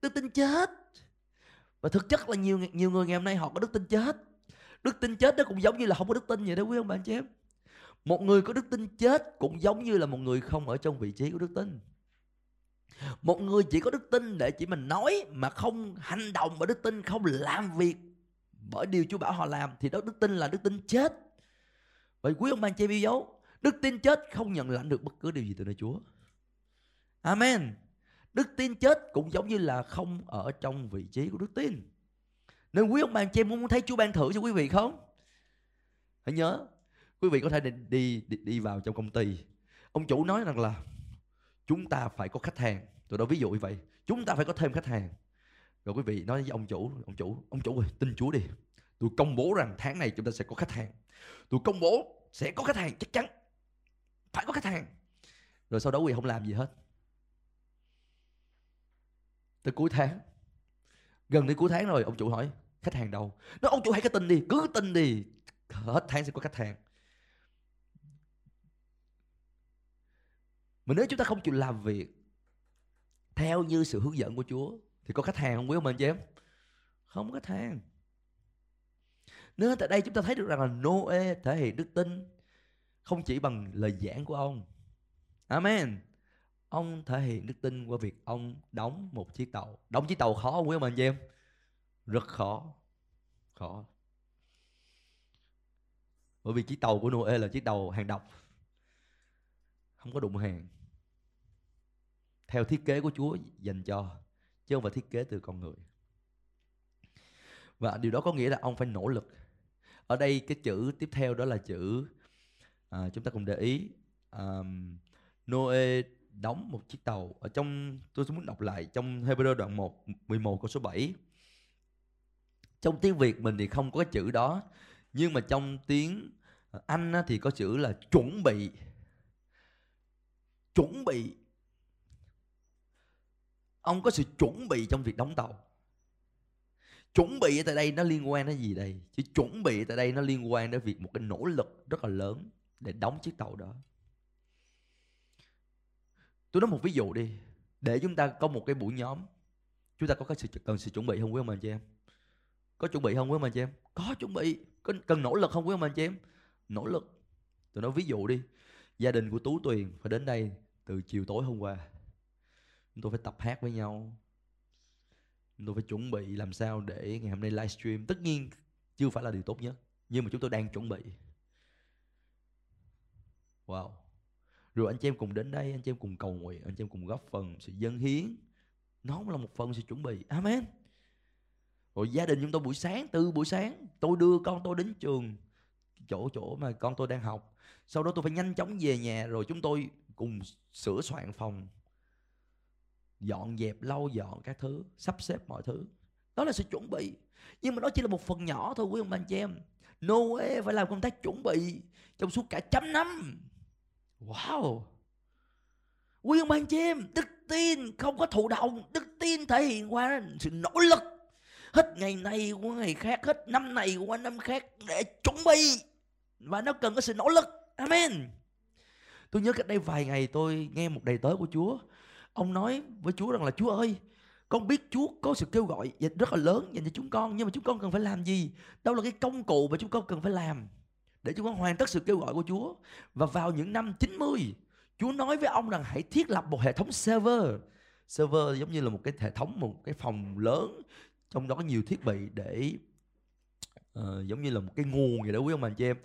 Đức tin chết. Và thực chất là nhiều nhiều người ngày hôm nay họ có đức tin chết. Đức tin chết nó cũng giống như là không có đức tin vậy đó, quý ông bạn chị em một người có đức tin chết cũng giống như là một người không ở trong vị trí của đức tin. Một người chỉ có đức tin để chỉ mình nói mà không hành động bởi đức tin, không làm việc bởi điều Chúa bảo họ làm thì đó đức tin là đức tin chết. Vậy quý ông bà chị biết dấu, đức tin chết không nhận lãnh được bất cứ điều gì từ nơi Chúa. Amen. Đức tin chết cũng giống như là không ở trong vị trí của đức tin. Nên quý ông bà chị muốn thấy Chúa ban thử cho quý vị không? Hãy nhớ quý vị có thể đi, đi đi đi vào trong công ty. Ông chủ nói rằng là chúng ta phải có khách hàng. Tôi nói ví dụ như vậy chúng ta phải có thêm khách hàng. Rồi quý vị nói với ông chủ ông chủ ông chủ ơi tin chúa đi. Tôi công bố rằng tháng này chúng ta sẽ có khách hàng. Tôi công bố sẽ có khách hàng chắc chắn phải có khách hàng. Rồi sau đó quý vị không làm gì hết. Tới cuối tháng gần đến cuối tháng rồi ông chủ hỏi khách hàng đâu? Nói ông chủ hãy cái tin đi cứ tin đi hết tháng sẽ có khách hàng. Mà nếu chúng ta không chịu làm việc theo như sự hướng dẫn của Chúa, thì có khách hàng không quý ông anh chị em? Không có khách hàng. Nên tại đây chúng ta thấy được rằng là Noe thể hiện đức tin không chỉ bằng lời giảng của ông. Amen. Ông thể hiện đức tin qua việc ông đóng một chiếc tàu. Đóng chiếc tàu khó không quý ông anh chị em? Rất khó. Khó. Bởi vì chiếc tàu của Noe là chiếc tàu hàng độc. Không có đụng hàng. Theo thiết kế của Chúa dành cho chứ không phải thiết kế từ con người. Và điều đó có nghĩa là ông phải nỗ lực. Ở đây cái chữ tiếp theo đó là chữ à, chúng ta cùng để ý um, Noe đóng một chiếc tàu. Ở trong tôi muốn đọc lại trong Hebrew đoạn 1 11 câu số 7 trong tiếng Việt mình thì không có cái chữ đó nhưng mà trong tiếng Anh thì có chữ là chuẩn bị chuẩn bị. Ông có sự chuẩn bị trong việc đóng tàu. Chuẩn bị tại đây nó liên quan đến gì đây? Chứ chuẩn bị tại đây nó liên quan đến việc một cái nỗ lực rất là lớn để đóng chiếc tàu đó. Tôi nói một ví dụ đi. Để chúng ta có một cái buổi nhóm, chúng ta có cái sự cần sự chuẩn bị không quý ông anh chị em? Có chuẩn bị không quý ông anh chị em? Có chuẩn bị. Có cần nỗ lực không quý ông anh chị em? Nỗ lực. Tôi nói ví dụ đi. Gia đình của tú tuyền phải đến đây từ chiều tối hôm qua, chúng tôi phải tập hát với nhau. Chúng tôi phải chuẩn bị làm sao để ngày hôm nay livestream. Tất nhiên chưa phải là điều tốt nhất, nhưng mà chúng tôi đang chuẩn bị. Wow. Rồi anh chị em cùng đến đây, anh chị em cùng cầu nguyện, anh chị em cùng góp phần, sự dân hiến. Nó cũng là một phần sự chuẩn bị. Amen. Rồi gia đình chúng tôi buổi sáng, từ buổi sáng, tôi đưa con tôi đến trường, chỗ chỗ mà con tôi đang học. Sau đó tôi phải nhanh chóng về nhà, rồi chúng tôi cùng sửa soạn phòng dọn dẹp lau dọn các thứ sắp xếp mọi thứ. Đó là sự chuẩn bị. Nhưng mà đó chỉ là một phần nhỏ thôi quý ông anh chị em. Noe phải làm công tác chuẩn bị trong suốt cả trăm năm. Wow. Quý ông anh chị em đức tin không có thụ động đức tin thể hiện qua sự nỗ lực. Hết ngày này qua ngày khác hết năm này qua năm khác để chuẩn bị. Và nó cần có sự nỗ lực. Amen tôi nhớ cách đây vài ngày tôi nghe một đầy tớ của chúa ông nói với chúa rằng là chúa ơi con biết Chúa có sự kêu gọi rất là lớn dành cho chúng con nhưng mà chúng con cần phải làm gì? Đâu là cái công cụ mà chúng con cần phải làm để chúng con hoàn tất sự kêu gọi của Chúa. Và vào những năm 90, Chúa nói với ông rằng hãy thiết lập một hệ thống server. Server giống như là một cái hệ thống, một cái phòng lớn trong đó có nhiều thiết bị để uh, giống như là một cái nguồn vậy đó quý ông anh chị em.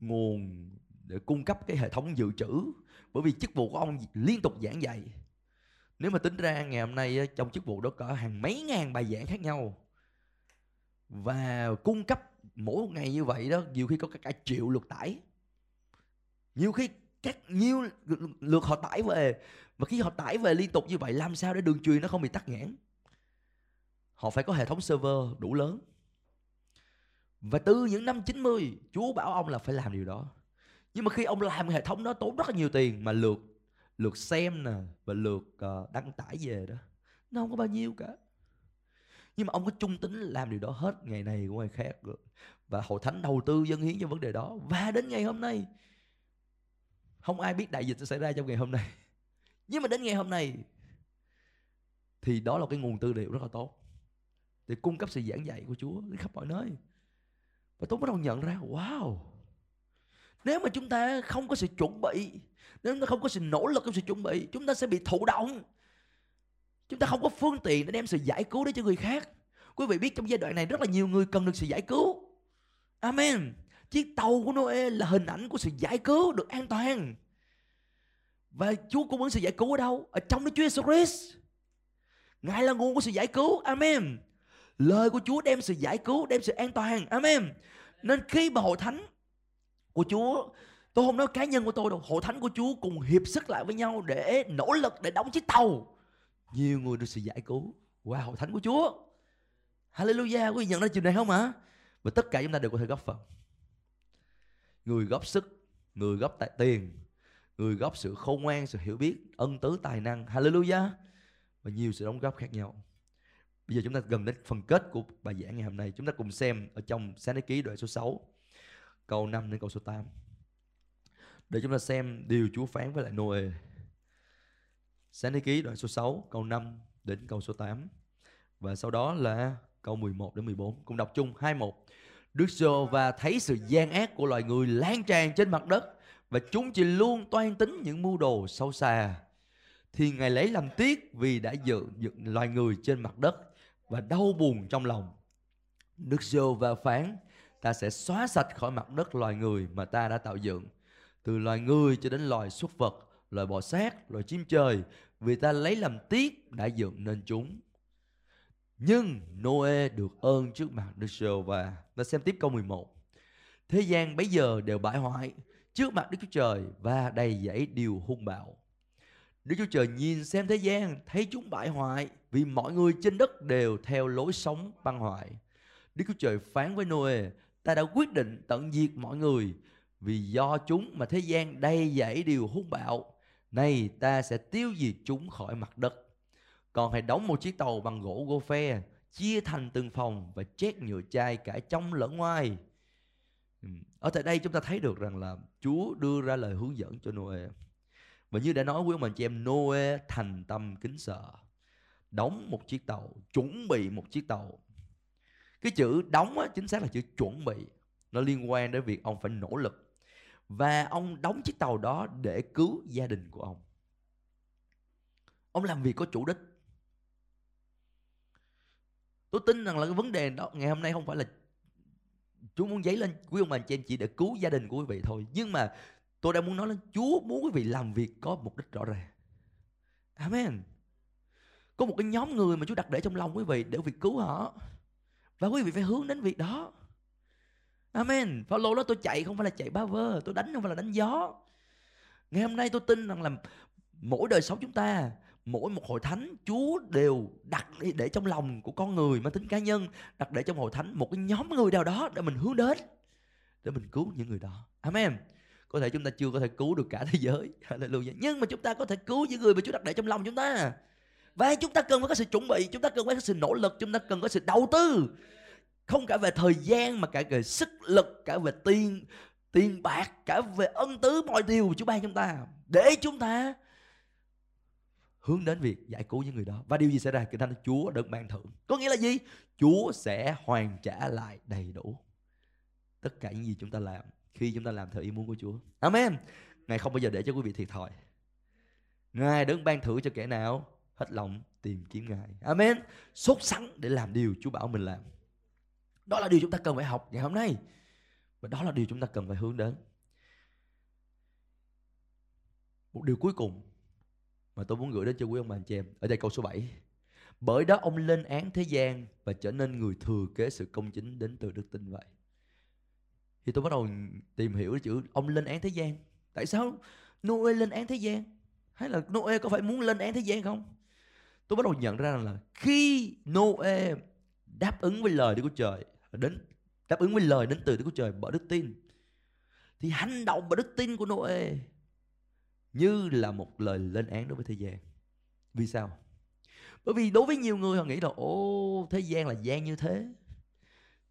Nguồn để cung cấp cái hệ thống dự trữ. Bởi vì chức vụ của ông liên tục giảng dạy. Nếu mà tính ra ngày hôm nay trong chức vụ đó có hàng mấy ngàn bài giảng khác nhau. Và cung cấp mỗi ngày như vậy đó nhiều khi có cả, cả triệu lượt tải. Nhiều khi các nhiều lượt họ tải về. Và khi họ tải về liên tục như vậy làm sao để đường truyền nó không bị tắc nghẽn? Họ phải có hệ thống server đủ lớn. Và từ những năm 90 Chúa bảo ông là phải làm điều đó nhưng mà khi ông làm hệ thống đó tốn rất là nhiều tiền mà lượt lượt xem nè và lượt uh, đăng tải về đó. Nó không có bao nhiêu cả. Nhưng mà ông có trung tính làm điều đó hết ngày này của ngày khác rồi và hội thánh đầu tư dân hiến cho vấn đề đó. Và đến ngày hôm nay không ai biết đại dịch sẽ xảy ra trong ngày hôm nay. (laughs) Nhưng mà đến ngày hôm nay thì đó là cái nguồn tư liệu rất là tốt. Để cung cấp sự giảng dạy của Chúa đến khắp mọi nơi. Và tôi bắt đầu nhận ra wow nếu mà chúng ta không có sự chuẩn bị, nếu chúng ta không có sự nỗ lực trong sự chuẩn bị, chúng ta sẽ bị thụ động. Chúng ta không có phương tiện để đem sự giải cứu đến cho người khác. Quý vị biết trong giai đoạn này rất là nhiều người cần được sự giải cứu. Amen. Chiếc tàu của Noe là hình ảnh của sự giải cứu được an toàn. Và Chúa cung ứng sự giải cứu ở đâu? Ở trong Đức Chúa Jesus Christ. Ngài là nguồn của sự giải cứu. Amen. Lời của Chúa đem sự giải cứu, đem sự an toàn. Amen. Nên khi mà hội thánh của Chúa. Tôi không nói cá nhân của tôi đâu Hội thánh của Chúa cùng hiệp sức lại với nhau Để nỗ lực để đóng chiếc tàu. Nhiều người được sự giải cứu Qua hội thánh của Chúa. Hallelujah Quý vị nhận ra chuyện này không hả? Và tất cả chúng ta đều có thể góp phần. Người góp sức Người góp tài tiền Người góp sự khôn ngoan, sự hiểu biết Ân tứ tài năng. Hallelujah. Và nhiều sự đóng góp khác nhau. Bây giờ chúng ta gần đến phần kết của bài giảng ngày hôm nay. Chúng ta cùng xem ở trong sáng ký đoạn số 6 Câu 5 đến câu số 8 để chúng ta xem điều Chúa phán với lại Noe. Sáng thế ký đoạn số 6 câu 5 đến câu số 8 và sau đó là câu 11 đến 14 cùng đọc chung 21 Đức giê và thấy sự gian ác của loài người lan tràn trên mặt đất và chúng chỉ luôn toan tính những mưu đồ sâu xa. Thì ngài lấy làm tiếc vì đã dựng dựng loài người trên mặt đất và đau buồn trong lòng. Đức giê và phán ta sẽ xóa sạch khỏi mặt đất loài người mà ta đã tạo dựng từ loài người cho đến loài súc vật, loài bò sát, loài chim trời, vì ta lấy làm tiếc đã dựng nên chúng. Nhưng Noe được ơn trước mặt Đức Chúa và ta xem tiếp câu 11. Thế gian bấy giờ đều bại hoại trước mặt Đức Chúa Trời và đầy dẫy điều hung bạo. Đức Chúa Trời nhìn xem thế gian thấy chúng bại hoại vì mọi người trên đất đều theo lối sống băng hoại. Đức Chúa Trời phán với Noe, ta đã quyết định tận diệt mọi người, vì do chúng mà thế gian đầy dẫy điều hung bạo. Nay ta sẽ tiêu diệt chúng khỏi mặt đất. Còn hãy đóng một chiếc tàu bằng gỗ gô phe, Chia thành từng phòng và chét nhựa chai cả trong lẫn ngoài. Ừ, ở tại đây chúng ta thấy được rằng là Chúa đưa ra lời hướng dẫn cho Noe. Và như đã nói với ông anh chị em, Noe thành tâm kính sợ. Đóng một chiếc tàu, Chuẩn bị một chiếc tàu. Cái chữ đóng á, chính xác là chữ chuẩn bị. Nó liên quan đến việc ông phải nỗ lực và ông đóng chiếc tàu đó để cứu gia đình của ông. Ông làm việc có chủ đích. Tôi tin rằng là cái vấn đề đó ngày hôm nay không phải là Chúa muốn giấy lên quý ông bà chị em chỉ để cứu gia đình của quý vị thôi. Nhưng mà tôi đang muốn nói là Chúa muốn quý vị làm việc có mục đích rõ ràng. Amen. Có một cái nhóm người mà Chúa đặt để trong lòng quý vị để việc cứu họ và quý vị phải hướng đến việc đó Amen. Phaolô đó tôi chạy không phải là chạy ba vơ, tôi đánh không phải là đánh gió. Ngày hôm nay tôi tin rằng là mỗi đời sống chúng ta, mỗi một hội thánh Chúa đều đặt để trong lòng của con người mang tính cá nhân, đặt để trong hội thánh một cái nhóm người nào đó để mình hướng đến để mình cứu những người đó. Amen. Có thể chúng ta chưa có thể cứu được cả thế giới. (laughs) Hallelujah. Nhưng mà chúng ta có thể cứu những người mà Chúa đặt để trong lòng chúng ta. Và chúng ta cần phải có sự chuẩn bị, chúng ta cần phải có sự nỗ lực, chúng ta cần có sự đầu tư. Không cả về thời gian mà cả về sức lực cả về tiền tiền bạc cả về ân tứ mọi điều Chúa ban chúng ta. Để chúng ta hướng đến việc giải cứu những người đó. Và điều gì xảy ra? Kinh thánh Chúa được ban thưởng. Có nghĩa là gì? Chúa sẽ hoàn trả lại đầy đủ tất cả những gì chúng ta làm khi chúng ta làm theo ý muốn của Chúa. Amen. Ngài không bao giờ để cho quý vị thiệt thòi. Ngài đấng ban thưởng cho kẻ nào hết lòng tìm kiếm Ngài Amen sốt sắng để làm điều Chúa bảo mình làm đó là điều chúng ta cần phải học ngày hôm nay. Và đó là điều chúng ta cần phải hướng đến. Một điều cuối cùng mà tôi muốn gửi đến cho quý ông bà anh chị em. Ở đây câu số 7. Bởi đó ông lên án thế gian và trở nên người thừa kế sự công chính đến từ đức tin vậy. Thì tôi bắt đầu tìm hiểu chữ ông lên án thế gian. Tại sao Noe lên án thế gian? Hay là Noe có phải muốn lên án thế gian không? Tôi bắt đầu nhận ra rằng là khi Noe đáp ứng với lời Đức Chúa Trời đến đáp ứng với lời đến từ Đức Chúa Trời bởi đức tin thì hành động bởi đức tin của Noe như là một lời lên án đối với thế gian. Vì sao? Bởi vì đối với nhiều người họ nghĩ là ô thế gian là gian như thế.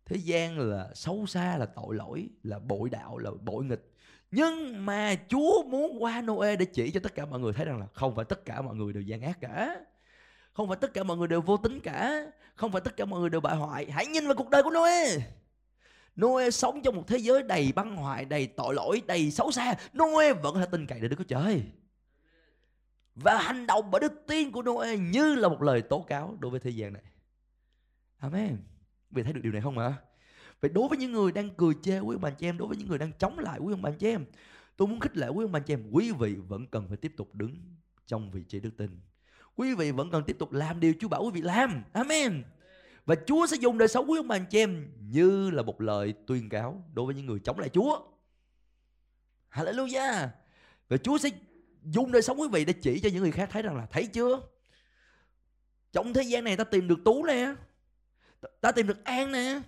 Thế gian là xấu xa là tội lỗi, là bội đạo, là bội nghịch. Nhưng mà Chúa muốn qua Noe để chỉ cho tất cả mọi người thấy rằng là không phải tất cả mọi người đều gian ác cả. Không phải tất cả mọi người đều vô tính cả. Không phải tất cả mọi người đều bại hoại. Hãy nhìn vào cuộc đời của Noe. Noe sống trong một thế giới đầy băng hoại Đầy tội lỗi, đầy xấu xa. Noe vẫn là tin cậy để Đức Chúa Trời. Và hành động bởi đức tin của Noe Như là một lời tố cáo đối với thế gian này. Amen. Vì thấy được điều này không ạ? Vậy đối với những người đang cười chê quý ông bà chị em Đối với những người đang chống lại quý ông bà chị em Tôi muốn khích lệ quý ông bà chị em Quý vị vẫn cần phải tiếp tục đứng trong vị trí đức tin quý vị vẫn cần tiếp tục làm điều Chúa bảo quý vị làm. Amen. Và Chúa sẽ dùng đời sống quý ông bà anh chị em như là một lời tuyên cáo đối với những người chống lại Chúa. Hallelujah. Và Chúa sẽ dùng đời sống quý vị để chỉ cho những người khác thấy rằng là, thấy chưa? Trong thế gian này ta tìm được Tú nè. Ta tìm được An nè.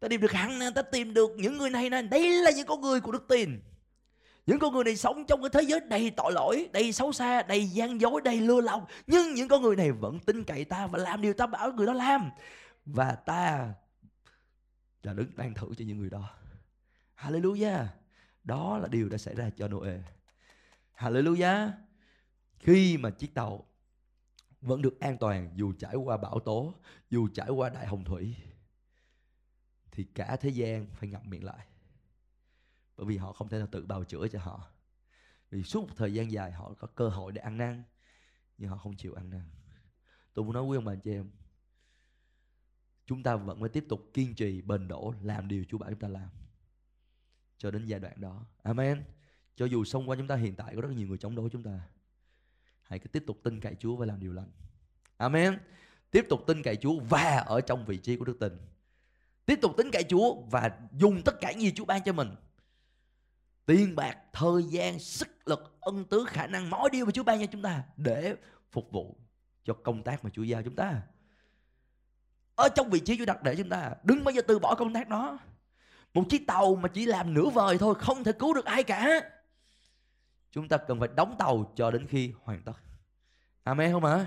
Ta tìm được hạnh nè. Ta tìm được những người này nè. Đây là những con người của đức tin. Những con người này sống trong cái thế giới đầy tội lỗi, đầy xấu xa, đầy gian dối, đầy lừa lòng. Nhưng những con người này vẫn tin cậy ta và làm điều ta bảo người đó làm. Và ta là đứng đang thử cho những người đó. Hallelujah. Đó là điều đã xảy ra cho Noe. Hallelujah. Khi mà chiếc tàu vẫn được an toàn dù trải qua bão tố, dù trải qua đại hồng thủy thì cả thế gian phải ngậm miệng lại bởi vì họ không thể nào tự bào chữa cho họ. Vì suốt một thời gian dài họ có cơ hội để ăn năn, nhưng họ không chịu ăn năn. Tôi muốn nói với ông bà anh chị em, chúng ta vẫn phải tiếp tục kiên trì, bền đổ, làm điều Chúa bảo chúng ta làm cho đến giai đoạn đó. Amen. Cho dù xung quanh chúng ta hiện tại có rất nhiều người chống đối chúng ta, hãy cứ tiếp tục tin cậy Chúa và làm điều lành. Amen. Tiếp tục tin cậy Chúa và ở trong vị trí của đức tin. Tiếp tục tin cậy Chúa và dùng tất cả những gì Chúa ban cho mình tiền bạc, thời gian, sức lực, ân tứ, khả năng, mọi điều mà Chúa ban cho chúng ta để phục vụ cho công tác mà Chúa giao chúng ta. Ở trong vị trí Chúa đặt để chúng ta, đừng bao giờ từ bỏ công tác đó. Một chiếc tàu mà chỉ làm nửa vời thôi, không thể cứu được ai cả. Chúng ta cần phải đóng tàu cho đến khi hoàn tất. Amen không ạ?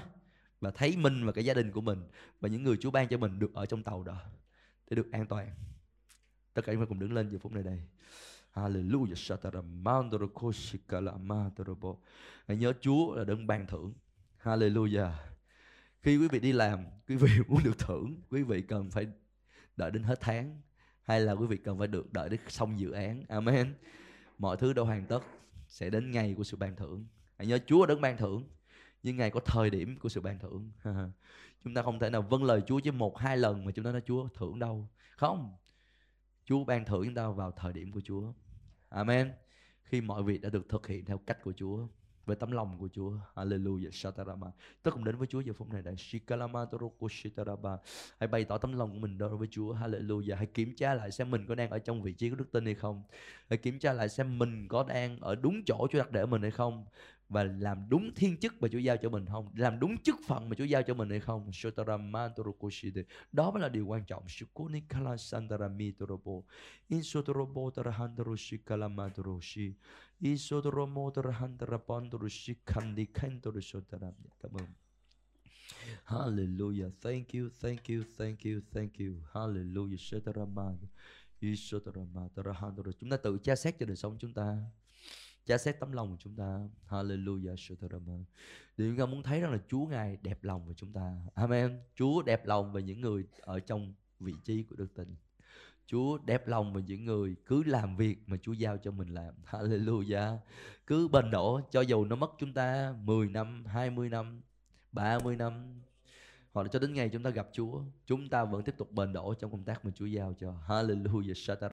Và thấy mình và cả gia đình của mình và những người Chúa ban cho mình được ở trong tàu đó để được an toàn. Tất cả chúng ta cùng đứng lên giờ phút này đây. Hallelujah. Hãy nhớ Chúa là đấng ban thưởng. Hallelujah. Khi quý vị đi làm, quý vị (laughs) muốn được thưởng, quý vị cần phải đợi đến hết tháng hay là quý vị cần phải được đợi đến xong dự án. Amen. Mọi thứ đâu hoàn tất sẽ đến ngày của sự ban thưởng. Hãy nhớ Chúa đấng ban thưởng. Nhưng ngày có thời điểm của sự ban thưởng. (laughs) chúng ta không thể nào vâng lời Chúa chỉ một hai lần mà chúng ta nói Chúa thưởng đâu. Không. Chúa ban thưởng chúng ta vào thời điểm của Chúa. Amen. Khi mọi việc đã được thực hiện theo cách của Chúa. với tấm lòng của Chúa. Hallelujah. Shatarama. Tôi cũng đến với Chúa giờ phút này đây. Shikalama toroko shitaraba. Hãy bày tỏ tấm lòng của mình đối với Chúa. Hallelujah. Hãy kiểm tra lại xem mình có đang ở trong vị trí của đức tin hay không. Hãy kiểm tra lại xem mình có đang ở đúng chỗ Chúa đặt để mình hay không và làm đúng thiên chức mà Chúa giao cho mình không? Làm đúng chức phận mà Chúa giao cho mình hay không? Đó mới là điều quan trọng. Cảm ơn Hallelujah. Thank you, thank you, thank you, thank you. Hallelujah. Chúng ta tự tra xét cho đời sống chúng ta trả xét tấm lòng của chúng ta. Hallelujah Điều chúng ta muốn thấy rằng là Chúa Ngài đẹp lòng về chúng ta. Amen. Chúa đẹp lòng về những người ở trong vị trí của đức tin. Chúa đẹp lòng về những người cứ làm việc mà Chúa giao cho mình làm. (laughs) Hallelujah. Cứ bền đổ cho dù nó mất chúng ta 10 năm, 20 năm, 30 năm hoặc là cho đến ngày chúng ta gặp Chúa chúng ta vẫn tiếp tục bền đổ trong công tác mà Chúa giao cho. Hallelujah